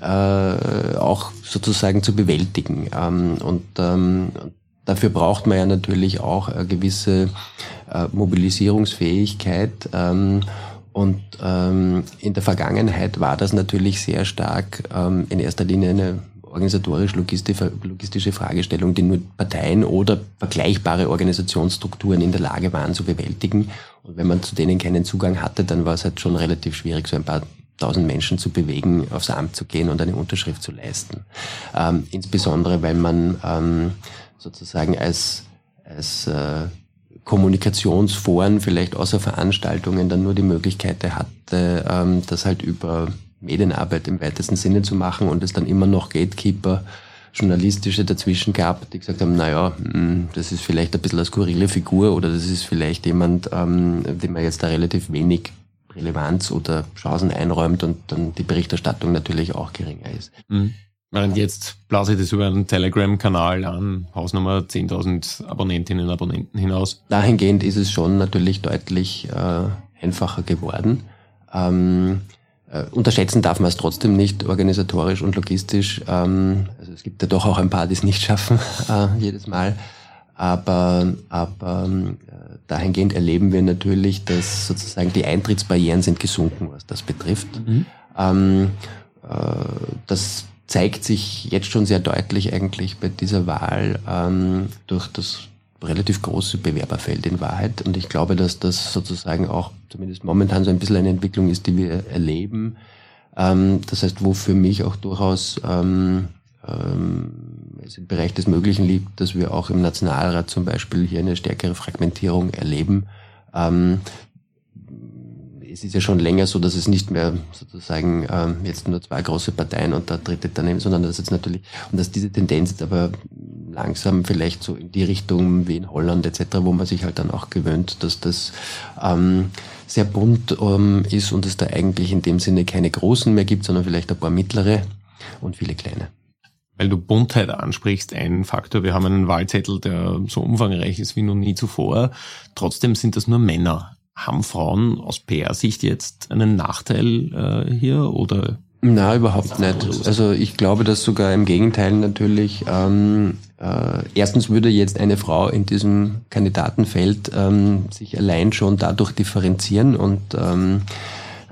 [SPEAKER 1] äh, auch sozusagen zu bewältigen. Ähm, und ähm, dafür braucht man ja natürlich auch eine gewisse äh, Mobilisierungsfähigkeit. Ähm, und ähm, in der Vergangenheit war das natürlich sehr stark ähm, in erster Linie eine organisatorisch-logistische Fragestellung, die nur Parteien oder vergleichbare Organisationsstrukturen in der Lage waren zu bewältigen. Und wenn man zu denen keinen Zugang hatte, dann war es halt schon relativ schwierig, so ein paar tausend Menschen zu bewegen, aufs Amt zu gehen und eine Unterschrift zu leisten. Ähm, insbesondere, weil man ähm, sozusagen als, als äh, Kommunikationsforen vielleicht außer Veranstaltungen dann nur die Möglichkeit hatte, ähm, das halt über Medienarbeit im weitesten Sinne zu machen und es dann immer noch Gatekeeper journalistische dazwischen gab, die gesagt haben, naja, hm, das ist vielleicht ein bisschen eine skurrile Figur oder das ist vielleicht jemand, ähm, dem man jetzt da relativ wenig Relevanz oder Chancen einräumt und dann die Berichterstattung natürlich auch geringer ist.
[SPEAKER 2] Mhm. Während jetzt blase ich das über einen Telegram-Kanal an, Hausnummer 10.000 Abonnentinnen und Abonnenten hinaus.
[SPEAKER 1] Dahingehend ist es schon natürlich deutlich äh, einfacher geworden. Ähm, äh, unterschätzen darf man es trotzdem nicht, organisatorisch und logistisch. Ähm, also es gibt ja doch auch ein paar, die es nicht schaffen, äh, jedes Mal. Aber, aber äh, dahingehend erleben wir natürlich, dass sozusagen die Eintrittsbarrieren sind gesunken, was das betrifft. Mhm. Ähm, äh, das zeigt sich jetzt schon sehr deutlich eigentlich bei dieser Wahl ähm, durch das relativ große Bewerberfeld in Wahrheit. Und ich glaube, dass das sozusagen auch zumindest momentan so ein bisschen eine Entwicklung ist, die wir erleben. Ähm, das heißt, wo für mich auch durchaus ähm, ähm, es im Bereich des Möglichen liegt, dass wir auch im Nationalrat zum Beispiel hier eine stärkere Fragmentierung erleben. Ähm, es ist ja schon länger so, dass es nicht mehr sozusagen ähm, jetzt nur zwei große Parteien und der dritte daneben, sondern dass jetzt natürlich, und dass diese Tendenz jetzt aber langsam vielleicht so in die Richtung wie in Holland etc., wo man sich halt dann auch gewöhnt, dass das ähm, sehr bunt ähm, ist und es da eigentlich in dem Sinne keine großen mehr gibt, sondern vielleicht ein paar mittlere und viele kleine.
[SPEAKER 2] Weil du Buntheit ansprichst, ein Faktor. Wir haben einen Wahlzettel, der so umfangreich ist wie noch nie zuvor. Trotzdem sind das nur Männer. Haben Frauen aus PR-Sicht jetzt einen Nachteil äh, hier oder?
[SPEAKER 1] Na, überhaupt nicht. Also ich glaube, dass sogar im Gegenteil natürlich. Ähm, äh, erstens würde jetzt eine Frau in diesem Kandidatenfeld ähm, sich allein schon dadurch differenzieren und ähm,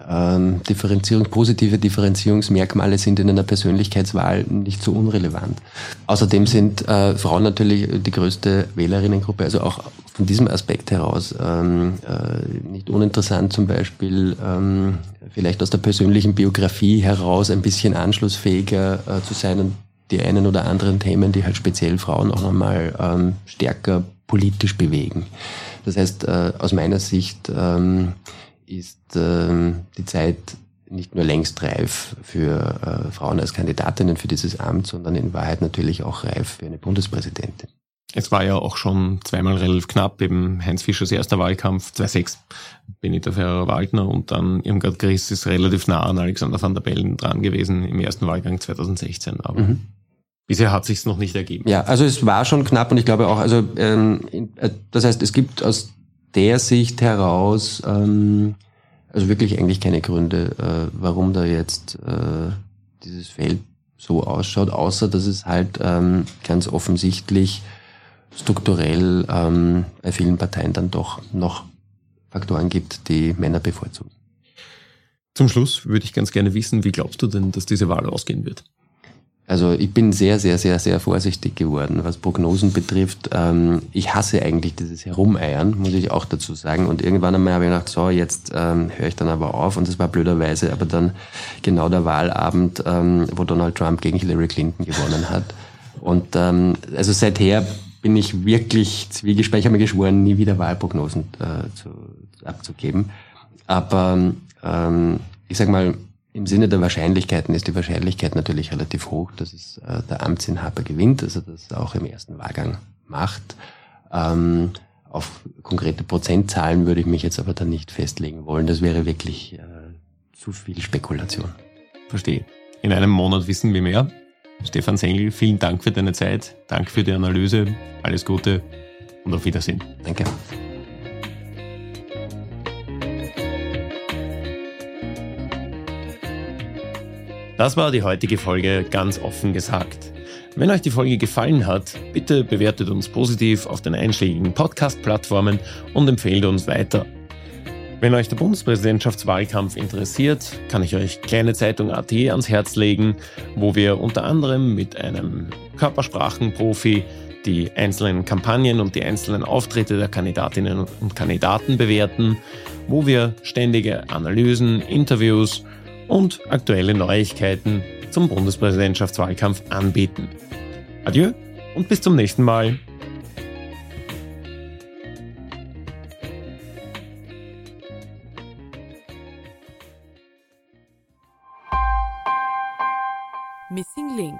[SPEAKER 1] ähm, Differenzierung, positive Differenzierungsmerkmale sind in einer Persönlichkeitswahl nicht so unrelevant. Außerdem sind äh, Frauen natürlich die größte Wählerinnengruppe, also auch von diesem Aspekt heraus ähm, äh, nicht uninteressant zum Beispiel ähm, vielleicht aus der persönlichen Biografie heraus ein bisschen anschlussfähiger äh, zu sein und die einen oder anderen Themen, die halt speziell Frauen auch nochmal ähm, stärker politisch bewegen. Das heißt, äh, aus meiner Sicht ähm, ist ähm, die Zeit nicht nur längst reif für äh, Frauen als Kandidatinnen für dieses Amt, sondern in Wahrheit natürlich auch reif für eine Bundespräsidentin.
[SPEAKER 2] Es war ja auch schon zweimal relativ knapp, eben Heinz Fischers erster Wahlkampf, 2006, Benita Ferrer-Waldner und dann Irmgard Gries ist relativ nah an Alexander van der Bellen dran gewesen im ersten Wahlgang 2016. Aber mhm. bisher hat sich's noch nicht ergeben.
[SPEAKER 1] Ja, also es war schon knapp und ich glaube auch, also ähm, äh, das heißt, es gibt aus der Sicht heraus ähm, also wirklich eigentlich keine Gründe, äh, warum da jetzt äh, dieses Feld so ausschaut, außer dass es halt ähm, ganz offensichtlich strukturell ähm, bei vielen Parteien dann doch noch Faktoren gibt, die Männer bevorzugen.
[SPEAKER 2] Zum Schluss würde ich ganz gerne wissen, wie glaubst du denn, dass diese Wahl ausgehen wird?
[SPEAKER 1] Also ich bin sehr, sehr, sehr, sehr vorsichtig geworden, was Prognosen betrifft. Ähm, ich hasse eigentlich dieses Herumeiern, muss ich auch dazu sagen. Und irgendwann einmal habe ich gedacht, so, jetzt ähm, höre ich dann aber auf. Und das war blöderweise aber dann genau der Wahlabend, ähm, wo Donald Trump gegen Hillary Clinton gewonnen hat. Und ähm, also seither bin ich wirklich zwiegespräch, ich habe mir geschworen, nie wieder Wahlprognosen äh, zu, abzugeben. Aber ähm, ich sag mal, im Sinne der Wahrscheinlichkeiten ist die Wahrscheinlichkeit natürlich relativ hoch, dass es äh, der Amtsinhaber gewinnt, also das auch im ersten Wahlgang macht. Ähm, auf konkrete Prozentzahlen würde ich mich jetzt aber dann nicht festlegen wollen. Das wäre wirklich äh, zu viel Spekulation.
[SPEAKER 2] Verstehe. In einem Monat wissen wir mehr. Stefan Sengel, vielen Dank für deine Zeit. Danke für die Analyse. Alles Gute und auf Wiedersehen.
[SPEAKER 1] Danke.
[SPEAKER 2] Das war die heutige Folge ganz offen gesagt. Wenn euch die Folge gefallen hat, bitte bewertet uns positiv auf den einschlägigen Podcast-Plattformen und empfehlt uns weiter. Wenn euch der Bundespräsidentschaftswahlkampf interessiert, kann ich euch Kleine Zeitung AT ans Herz legen, wo wir unter anderem mit einem Körpersprachenprofi die einzelnen Kampagnen und die einzelnen Auftritte der Kandidatinnen und Kandidaten bewerten, wo wir ständige Analysen, Interviews und aktuelle Neuigkeiten zum Bundespräsidentschaftswahlkampf anbieten. Adieu und bis zum nächsten Mal.
[SPEAKER 3] Missing Link